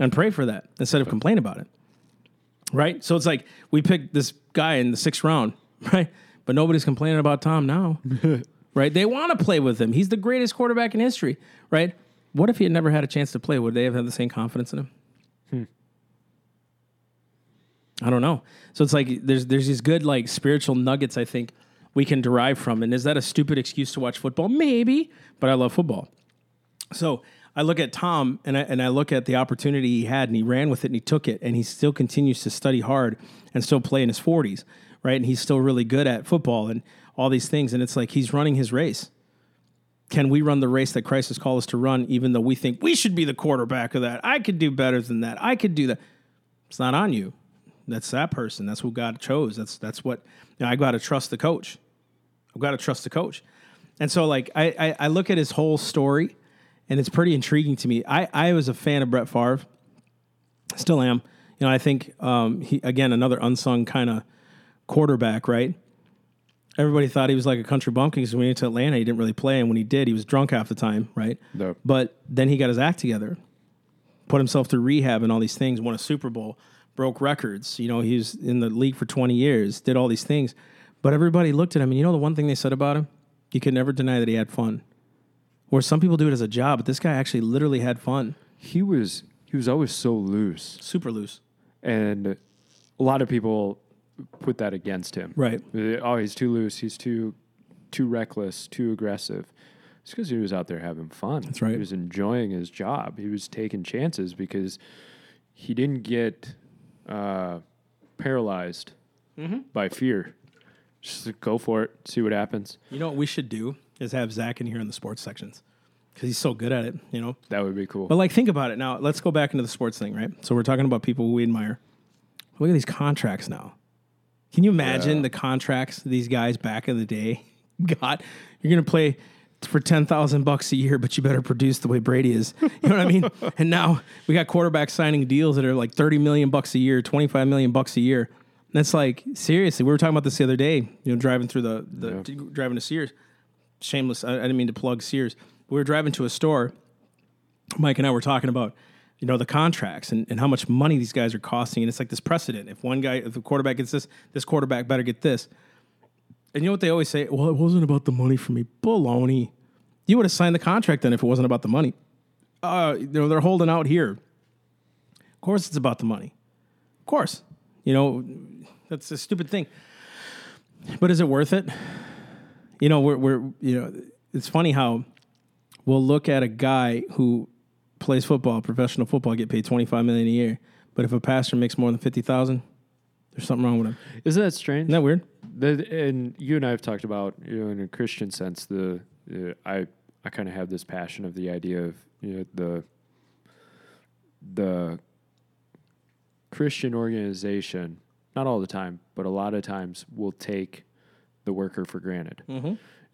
and pray for that instead of complain about it? Right? So it's like we picked this guy in the sixth round, *laughs* right? But nobody's complaining about Tom now, *laughs* right? They want to play with him. He's the greatest quarterback in history, right? What if he had never had a chance to play? Would they have had the same confidence in him? I don't know. So it's like there's there's these good like spiritual nuggets I think we can derive from. And is that a stupid excuse to watch football? Maybe, but I love football. So I look at Tom and I, and I look at the opportunity he had and he ran with it and he took it and he still continues to study hard and still play in his 40s, right? And he's still really good at football and all these things. And it's like he's running his race. Can we run the race that Christ has called us to run, even though we think we should be the quarterback of that? I could do better than that. I could do that. It's not on you. That's that person. That's who God chose. That's that's what you know, I got to trust the coach. I've got to trust the coach. And so, like, I, I, I look at his whole story, and it's pretty intriguing to me. I, I was a fan of Brett Favre, still am. You know, I think um, he again another unsung kind of quarterback, right? Everybody thought he was like a country bumpkin because when he went to Atlanta, he didn't really play, and when he did, he was drunk half the time, right? No. But then he got his act together, put himself through rehab and all these things, won a Super Bowl, broke records. You know, he was in the league for 20 years, did all these things. But everybody looked at him, and you know the one thing they said about him? You could never deny that he had fun. Where some people do it as a job, but this guy actually literally had fun. He was he was always so loose, Super loose. and a lot of people put that against him. Right. Uh, Oh, he's too loose. He's too too reckless. Too aggressive. It's because he was out there having fun. That's right. He was enjoying his job. He was taking chances because he didn't get uh, paralyzed Mm-hmm. by fear. Just go for it. See what happens. You know what we should do is have Zach in here in the sports sections because he's so good at it, you know? That would be cool. But like, think about it now. Let's go back into the sports thing, right? So we're talking about people we admire. Look at these contracts now. Can you imagine Yeah. the contracts these guys back in the day *laughs* got? You're gonna play for ten thousand bucks a year, but you better produce the way Brady is. You know what I mean? *laughs* and now we got quarterbacks signing deals that are like thirty million bucks a year, twenty five million bucks a year. And that's like seriously. We were talking about this the other day. You know, driving through the the driving to Sears. Shameless. I, I didn't mean to plug Sears. We were driving to a store. Mike and I were talking about, you know, the contracts and, and how much money these guys are costing. And it's like this precedent. If one guy, if the quarterback gets this, this quarterback better get this. And you know what they always say? Well, it wasn't about the money for me. Baloney. You would have signed the contract then if it wasn't about the money. Uh, you know, they're holding out here. Of course it's about the money. Of course. You know, that's a stupid thing. But is it worth it? You know, we're, we're you know, it's funny how we'll look at a guy who plays football, professional football, get paid twenty five million a year. But if a pastor makes more than fifty thousand, there's something wrong with him. Isn't that strange? Isn't that weird? The, and you and I have talked about, you know, in a Christian sense, the uh, I I kind of have this passion of the idea of you know the the Christian organization, not all the time, but a lot of times will take the worker for granted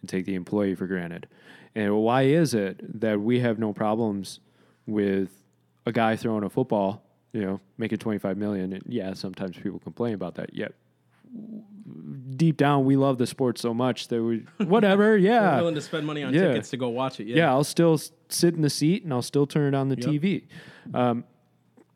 and take the employee for granted. And why is it that we have no problems with a guy throwing a football, you know, making 25 million? And yeah, sometimes people complain about that. Yet deep down, we love the sport so much that we, *laughs* whatever, yeah. willing to spend money on Yeah. tickets to go watch it. Yeah. yeah, I'll still sit in the seat and I'll still turn it on the TV. Um,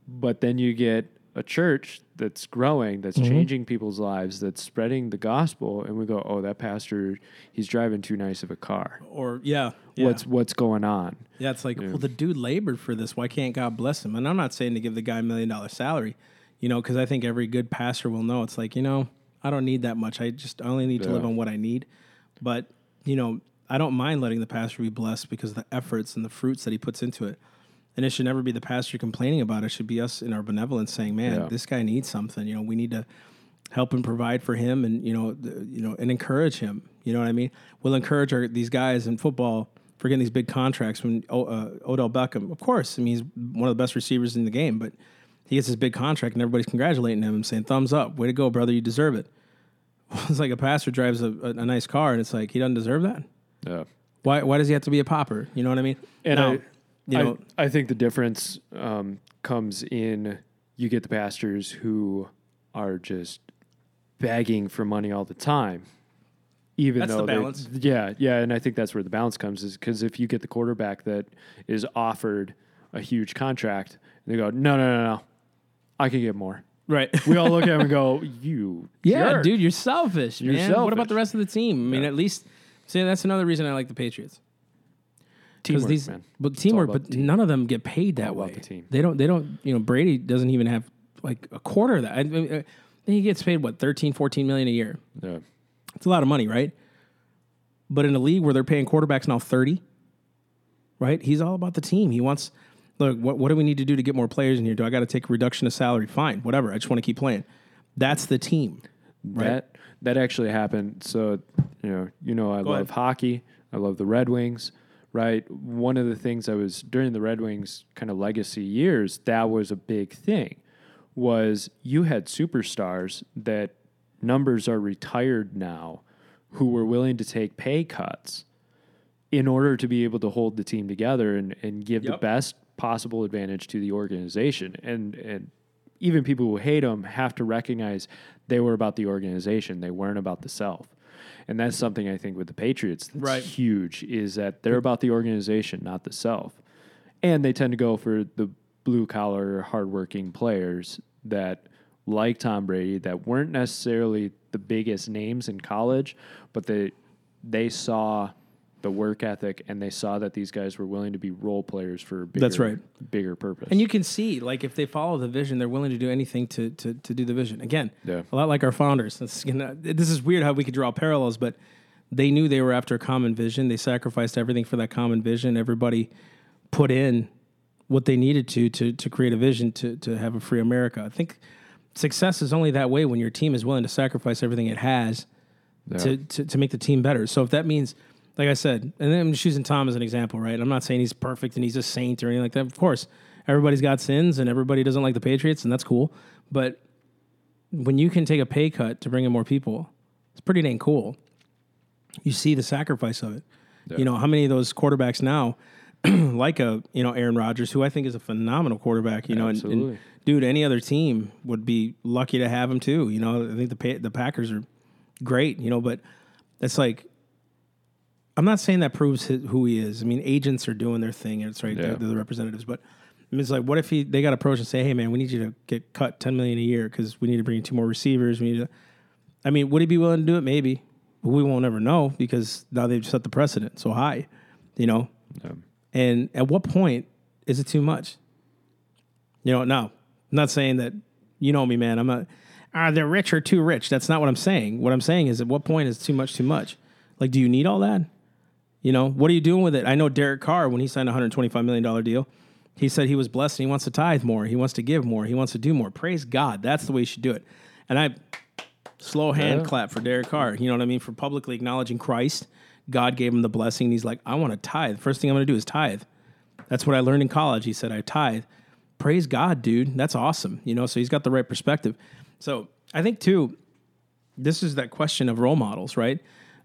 but then you get a church that's growing, that's Mm-hmm. changing people's lives, that's spreading the gospel, and we go, "Oh, that pastor, he's driving too nice of a car. Or yeah, yeah. What's what's going on?" Yeah, it's like, well, the dude labored for this. Why can't God bless him? And I'm not saying to give the guy a million dollar salary, you know, because I think every good pastor will know it's like, you know, I don't need that much. I just I only need to live on what I need. But, you know, I don't mind letting the pastor be blessed because of the efforts and the fruits that he puts into it. And it should never be the pastor complaining about it. It should be us in our benevolence saying, man, Yeah. this guy needs something. You know, we need to help and provide for him and, you know, the, you know, and encourage him. You know what I mean? We'll encourage our, these guys in football for getting these big contracts. When o, uh, Odell Beckham, of course, I mean, he's one of the best receivers in the game, but he gets this big contract and everybody's congratulating him and saying, thumbs up, way to go, brother, you deserve it. *laughs* It's like a pastor drives a, a, a nice car and it's like, he doesn't deserve that. Yeah. Why, why does he have to be a popper? You know what I mean? And Now, I, you know, I think the difference um, comes in you get the pastors who are just begging for money all the time. Even That's the though they- balance. yeah, yeah, and I think that's where the balance comes is because if you get the quarterback that is offered a huge contract, and they go, no, no, no, no, I can get more. Right. *laughs* We all look at him and go, *laughs* you, yeah, jerk." dude, you're selfish, You're man. What selfish. about the rest of the team? I mean, Yeah. at least see that's another reason I like the Patriots. Teamwork, these, man. but teamwork, about but the team. none of them get paid that about way. the team. They don't. They don't. You know, Brady doesn't even have like a quarter of that. I mean, uh, he gets paid what 13, 14 million a year. Yeah. It's a lot of money, right? But in a league where they're paying quarterbacks now 30, right? He's all about the team. He wants, look, what, what do we need to do to get more players in here? Do I got to take a reduction of salary? Fine, whatever. I just want to keep playing. That's the team. Right. That that actually happened. So you know, you know, I love ahead. hockey. I love the Red Wings. Right. One of the things I was during the Red Wings kind of legacy years, that was a big thing. Was you had superstars that numbers are retired now, who were willing to take pay cuts in order to be able to hold the team together and, and give the best possible advantage to the organization. And and even people who hate them have to recognize they were about the organization. They weren't about the self. And that's something I think with the Patriots that's Right. huge is that they're about the organization, not the self. And they tend to go for the blue collar, hardworking players that like Tom Brady that weren't necessarily the biggest names in college, but they they saw the work ethic and they saw that these guys were willing to be role players for a bigger, That's right. bigger purpose. And you can see, like, if they follow the vision, they're willing to do anything to to, to do the vision. Again, Yeah. a lot like our founders. This, you know, this is weird how we could draw parallels, but they knew they were after a common vision. They sacrificed everything for that common vision. Everybody put in what they needed to to to create a vision to to have a free America. I think success is only that way when your team is willing to sacrifice everything it has to, to to make the team better. So if that means, like I said, and then I'm just using Tom as an example, right? I'm not saying he's perfect and he's a saint or anything like that. Of course, everybody's got sins and everybody doesn't like the Patriots, and that's cool. But when you can take a pay cut to bring in more people, it's pretty dang cool. You see the sacrifice of it. You know how many of those quarterbacks now, *clears throat* like a you know Aaron Rodgers, who I think is a phenomenal quarterback. You know, and, and dude, any other team would be lucky to have him too. You know, I think the the Packers are great. You know, but it's like I'm not saying that proves hi- who he is. I mean, agents are doing their thing, and it's right. Yeah. They're, they're the representatives, but. I mean, it's like, what if he they got approached and say, "Hey, man, we need you to get cut ten million a year because we need to bring in two more receivers. We need to." I mean, would he be willing to do it? Maybe, but we won't ever know because now they've set the precedent so high, you know. Yeah. And at what point is it too much? You know, now I'm not saying that. You know me, man. I'm not. Are they're rich or too rich? That's not what I'm saying. What I'm saying is, at what point is too much too much? Like, do you need all that? You know, what are you doing with it? I know Derek Carr when he signed a 125 million dollar deal. He said he was blessed and he wants to tithe more. He wants to give more. He wants to do more. Praise God. That's the way you should do it. And I slow hand Yeah. clap for Derek Carr. You know what I mean? For publicly acknowledging Christ. God gave him the blessing. He's like, I want to tithe. First thing I'm going to do is tithe. That's what I learned in college. He said, I tithe. Praise God, dude. That's awesome. You know, so he's got the right perspective. So I think, too, this is that question of role models, right?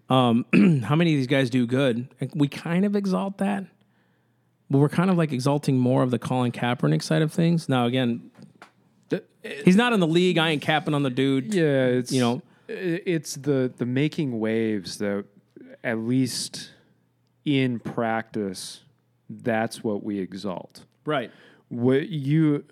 Um, *clears throat* how many of these guys do good? We kind of exalt that, but we're kind of like exalting more of the Colin Kaepernick side of things. Now, again, he's not in the league. I ain't capping on the dude. Yeah, it's You know- it's the the making waves that at least in practice, that's what we exalt. Right. What you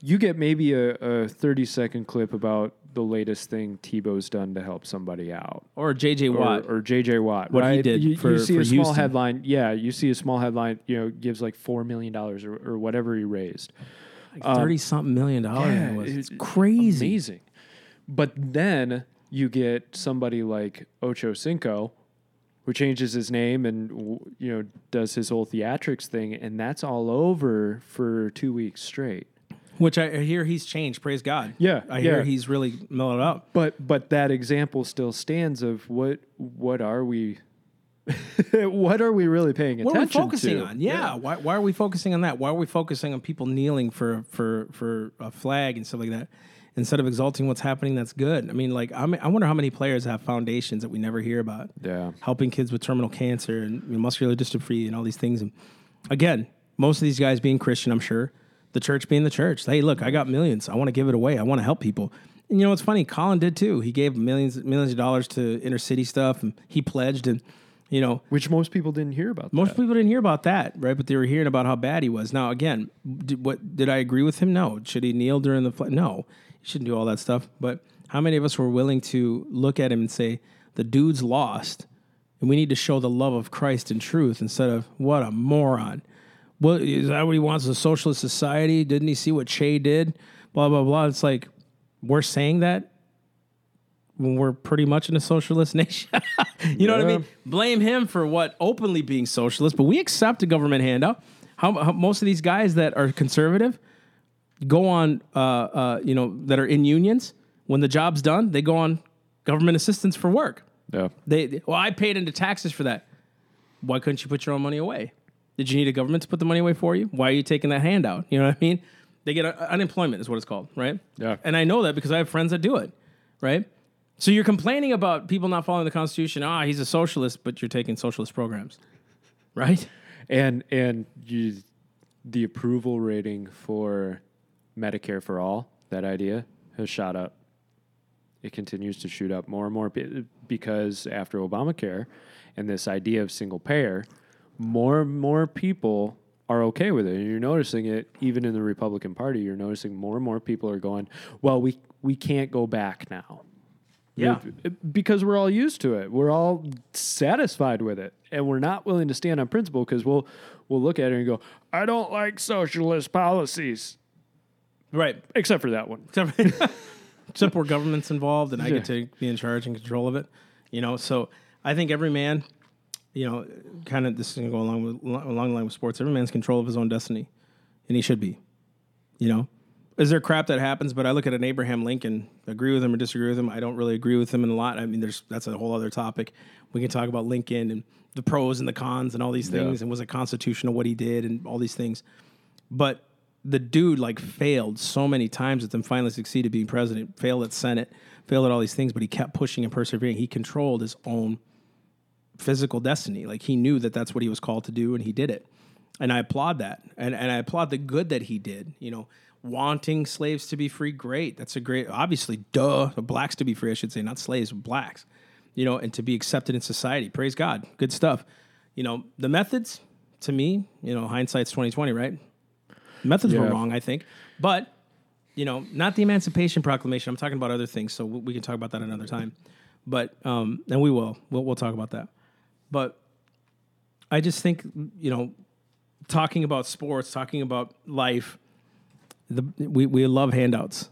you get maybe a, a thirty second clip about the latest thing Tebow's done to help somebody out. Or JJ Watt. or JJ Watt, What he did you, for- you see for a small Houston. headline, yeah. You see a small headline, you know, gives like four million dollars or, or whatever he raised. Um, Thirty something million dollars. Yeah, it was. it's It's crazy. amazing. But then you get somebody like Ocho Cinco, who changes his name and you know does his whole theatrics thing, and that's all over for two weeks straight. Which I hear he's changed. Praise God. Yeah, I hear yeah. he's really mellowed up. But but that example still stands of what what are we. *laughs* what are we really paying attention? What attention are we focusing to? on? Yeah. Why, why are we focusing on that? Why are we focusing on people kneeling for for for a flag and stuff like that instead of exalting what's happening? That's good. I mean, like I'm, I wonder how many players have foundations that we never hear about. Yeah. helping kids with terminal cancer and you know, muscular dystrophy and all these things. And again, most of these guys being Christian, I'm sure, The church being the church. Hey, look, I got millions. I want to give it away. I want to help people. And you know what's funny? Colin did too. He gave millions millions of dollars to inner city stuff, and he pledged, and you know, Which most people didn't hear about. most that. people didn't hear about that, right? But they were hearing about how bad he was. Now, again, did, what did I agree with him? No. Should he kneel during the flight? No. He shouldn't do all that stuff. But how many of us were willing to look at him and say, "The dude's lost, and we need to show the love of Christ and truth instead of what a moron." What is that? What he wants? A socialist society? Didn't he see what Che did? Blah blah blah. It's like we're saying that when we're pretty much in a socialist *laughs* nation. you know what I mean? Blame him for what openly being socialist, but we accept a government handout. How, how most of these guys that are conservative go on, uh, uh, you know, that are in unions. When the job's done, they go on government assistance for work. Yeah. They well, I paid into taxes for that. Why couldn't you put your own money away? Did you need a government to put the money away for you? Why are you taking that handout? You know what I mean? They get uh, unemployment is what it's called, right? Yeah. And I know that because I have friends that do it, right? So you're complaining about people not following the Constitution. Ah, he's a socialist, but you're taking socialist programs, right? and and you, the approval rating for Medicare for all, that idea has shot up. It continues to shoot up more and more because after Obamacare and this idea of single payer, more and more people are okay with it. And you're noticing it even in the Republican Party. You're noticing more and more people are going, "Well, we we can't go back now." Yeah. Eh, because we're all used to it. We're all satisfied with it, and we're not willing to stand on principle because we'll we'll look at it and go, "I don't like socialist policies," Right. except for that one. *laughs* except, except where government's involved and I get to be in charge and control of it. You know, so I think every man, you know, kind of this is gonna go along with along the line with sports. Every man's control of his own destiny, and he should be. You know, is there crap that happens? But I look at an Abraham Lincoln, agree with him or disagree with him. I don't really agree with him in a lot. I mean, there's that's a whole other topic. We can talk about Lincoln and the pros and the cons and all these things, and was it constitutional what he did and all these things. But the dude like failed so many times that then finally succeeded being president, failed at Senate, failed at all these things, but he kept pushing and persevering. He controlled his own physical destiny. Like he knew that that's what he was called to do and he did it. And I applaud that. And and I applaud the good that he did. You know, wanting slaves to be free, great. That's a great obviously, duh, blacks to be free, I should say, not slaves, blacks. You know, and to be accepted in society. Praise God. Good stuff. You know, the methods, to me, you know, hindsight's twenty twenty, right? Methods were wrong, I think. But, you know, not the Emancipation Proclamation. I'm talking about other things, so we we can talk about that another time. But um, and we will. We'll we'll talk about that. But I just think, you know, talking about sports, talking about life, the we, we love handouts.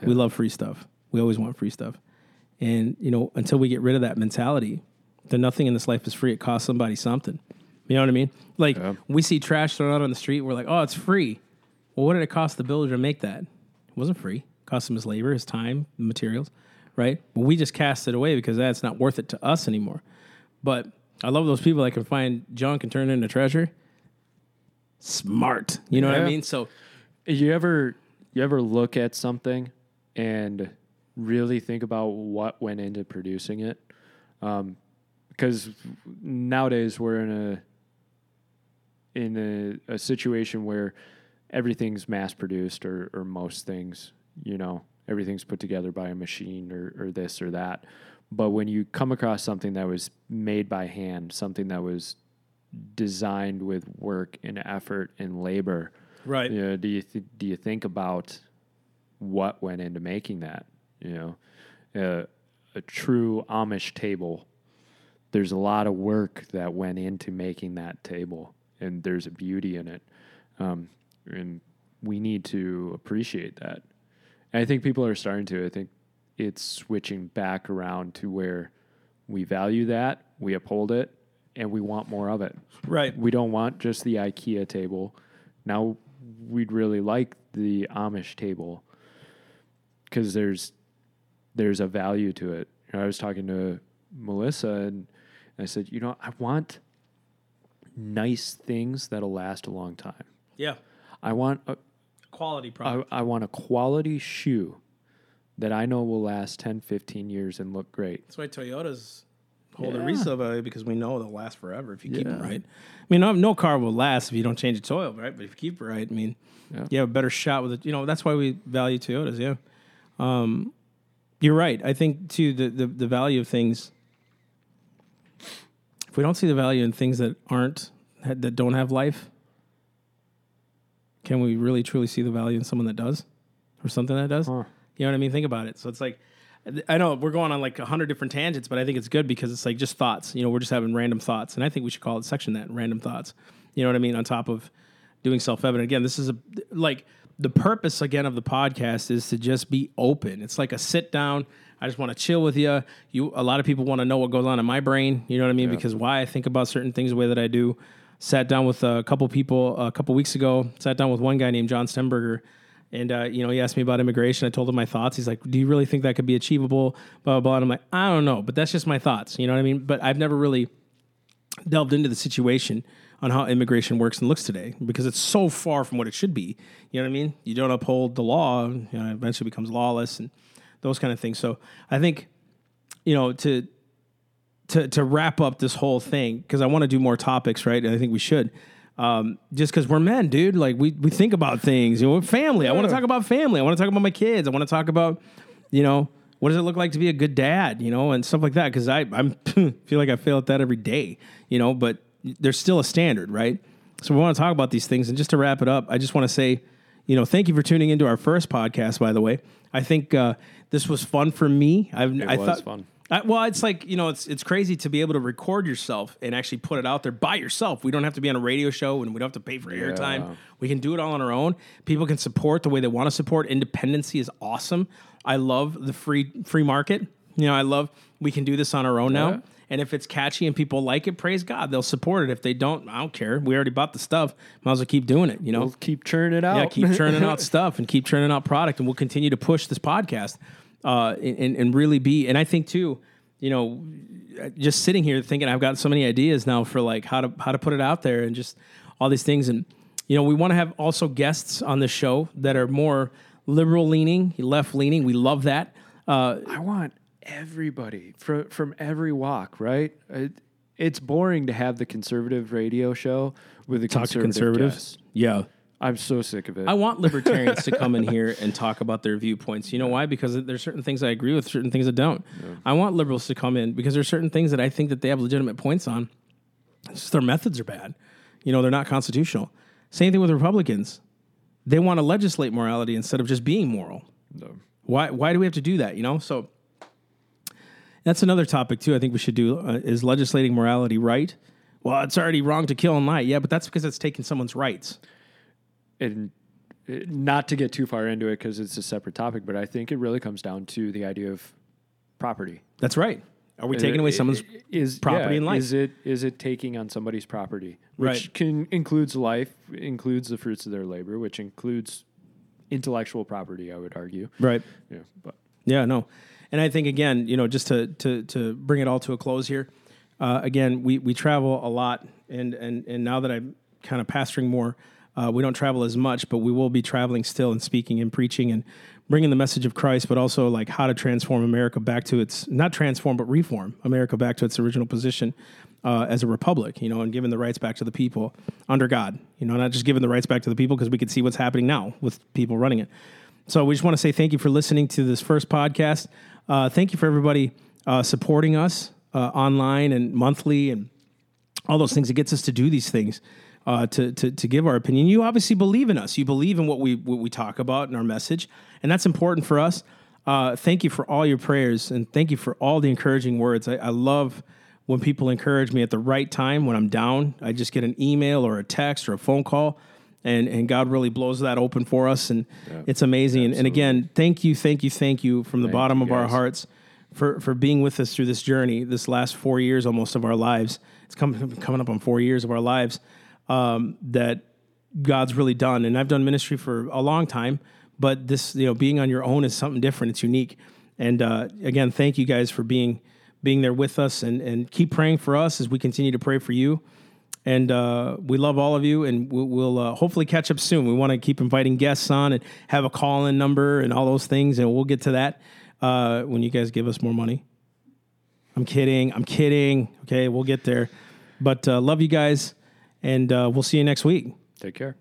We love free stuff. We always want free stuff. And, you know, until we get rid of that mentality, then nothing in this life is free. It costs somebody something. You know what I mean? Like Yeah. we see trash thrown out on the street, we're like, oh, it's free. Well, what did it cost the builder to make that? It wasn't free. It cost him his labor, his time, the materials, right? But we just cast it away because that's not worth it to us anymore. But I love those people that can find junk and turn it into treasure. Smart. You know what I mean? So You ever you ever look at something and really think about what went into producing it? Um, because nowadays we're in a in a, a situation where everything's mass produced or, or most things, you know, everything's put together by a machine or, or this or that. But when you come across something that was made by hand, something that was designed with work and effort and labor, Right. you know, do you th- do you think about what went into making that? You know, uh, a true Amish table. There's a lot of work that went into making that table, and there's a beauty in it, um, and we need to appreciate that. And I think people are starting to. I think it's switching back around to where we value that, we uphold it, and we want more of it Right. we don't want just the IKEA table. Now we'd really like the Amish table because there's there's a value to it. You know, I was talking to Melissa and I said, you know, I want nice things that'll last a long time. Yeah. I want a, Quality product. I, I want a quality shoe that I know will last 10, 15 years and look great. That's why Toyota's hold a Yeah. resale value because we know they'll last forever if you keep it right. I mean, no, no car will last if you don't change its oil, right? But if you keep it right, I mean, Yeah. you have a better shot with it. You know, that's why we value Toyotas. Yeah, um, you're right. I think too the, the the value of things. If we don't see the value in things that aren't that don't have life, can we really truly see the value in someone that does, or something that does? Huh. You know what I mean? Think about it. So it's like, I know we're going on like a hundred different tangents, but I think it's good because it's like just thoughts. You know, we're just having random thoughts, and I think we should call it section that random thoughts. You know what I mean? On top of doing self evident. Again, this is a like the purpose again of the podcast is to just be open. It's like a sit down. I just want to chill with you. You, a lot of people want to know what goes on in my brain. You know what I mean? Because why I think about certain things the way that I do. Sat down with a couple people a couple weeks ago. Sat down with one guy named John Stenberger. And uh, you know, he asked me about immigration. I told him my thoughts. He's like, "Do you really think that could be achievable?" Blah blah blah. And I'm like, "I don't know, but that's just my thoughts." You know what I mean? But I've never really delved into the situation on how immigration works and looks today because it's so far from what it should be. You know what I mean? You don't uphold the law, you know, it eventually becomes lawless and those kind of things. So I think, you know, to to to wrap up this whole thing because I want to do more topics, right? And I think we should. Um, just because we're men, dude, like we we think about things. You know, we're family. I want to talk about family. I want to talk about my kids. I want to talk about, you know, what does it look like to be a good dad? You know, and stuff like that. Because I I'm *laughs* feel like I fail at that every day. You know, but there's still a standard, right? So we want to talk about these things. And just to wrap it up, I just want to say, you know, thank you for tuning into our first podcast. By the way, I think uh, this was fun for me. I've It I was thought, fun. I, well, it's like you know, it's it's crazy to be able to record yourself and actually put it out there by yourself. We don't have to be on a radio show and we don't have to pay for airtime. We can do it all on our own. People can support the way they want to support. Independency is awesome. I love the free free market. You know, I love we can do this on our own Yeah. now. And if it's catchy and people like it, praise God, they'll support it. If they don't, I don't care. We already bought the stuff. Might as well keep doing it. You know, We'll keep churning it out. yeah, keep churning *laughs* out stuff and keep churning out product, and we'll continue to push this podcast uh, and, and really be. And I think too, you know, just sitting here thinking I've got so many ideas now for like how to how to put it out there and just all these things. And you know, we want to have also guests on the show that are more liberal leaning, left leaning. We love that. Uh, I want everybody from from every walk, right? It, it's boring to have the conservative radio show with the talk to conservatives. guest. Yeah. I'm so sick of it. I want libertarians to come in *laughs* here and talk about their viewpoints. You know why? Because there's certain things I agree with, certain things I don't. I want liberals to come in because there's certain things that I think that they have legitimate points on. It's just their methods are bad. You know, they're not constitutional. Same thing with Republicans. They want to legislate morality instead of just being moral. No. Why? Why do we have to do that? You know, so that's another topic too. I think we should do uh, is legislating morality right. Well, it's already wrong to kill and lie. Yeah, but that's because it's taking someone's rights. And uh, not to get too far into it because it's a separate topic, but I think it really comes down to the idea of property. That's right. Are we taking away someone's is property yeah, and life? Is it is it taking on somebody's property, which Right. can includes life, includes the fruits of their labor, which includes intellectual property. I would argue. right? Yeah, but Yeah, no. And I think again, you know, just to to to bring it all to a close here. Uh, again, we we travel a lot, and and and now that I'm kind of pastoring more, uh, we don't travel as much, but we will be traveling still and speaking and preaching and bringing the message of Christ, but also like how to transform America back to its not transform but reform America back to its original position uh, as a republic, you know, and giving the rights back to the people under God, you know, not just giving the rights back to the people because we can see what's happening now with people running it. So we just want to say thank you for listening to this first podcast. Uh, thank you for everybody uh, supporting us uh, online and monthly and all those things. It gets us to do these things, uh, to, to to give our opinion. You obviously believe in us. You believe in what we what we talk about in our message, and that's important for us. Uh, thank you for all your prayers and thank you for all the encouraging words. I, I love when people encourage me at the right time when I'm down. I just get an email or a text or a phone call. And, and God really blows that open for us, and it's amazing. And, and again, thank you, thank you, thank you from the Thank bottom of our hearts for for being with us through this journey, this last four years almost of our lives. It's coming coming up on four years of our lives um, that God's really done. And I've done ministry for a long time, but this you know being on your own is something different. It's unique. And uh, again, thank you guys for being being there with us and and keep praying for us as we continue to pray for you. And uh, we love all of you, and we'll, we'll uh, hopefully catch up soon. We want to keep inviting guests on and have a call in number and all those things, and we'll get to that uh, when you guys give us more money. I'm kidding. I'm kidding. Okay, we'll get there. But uh, love you guys, and uh, we'll see you next week. Take care.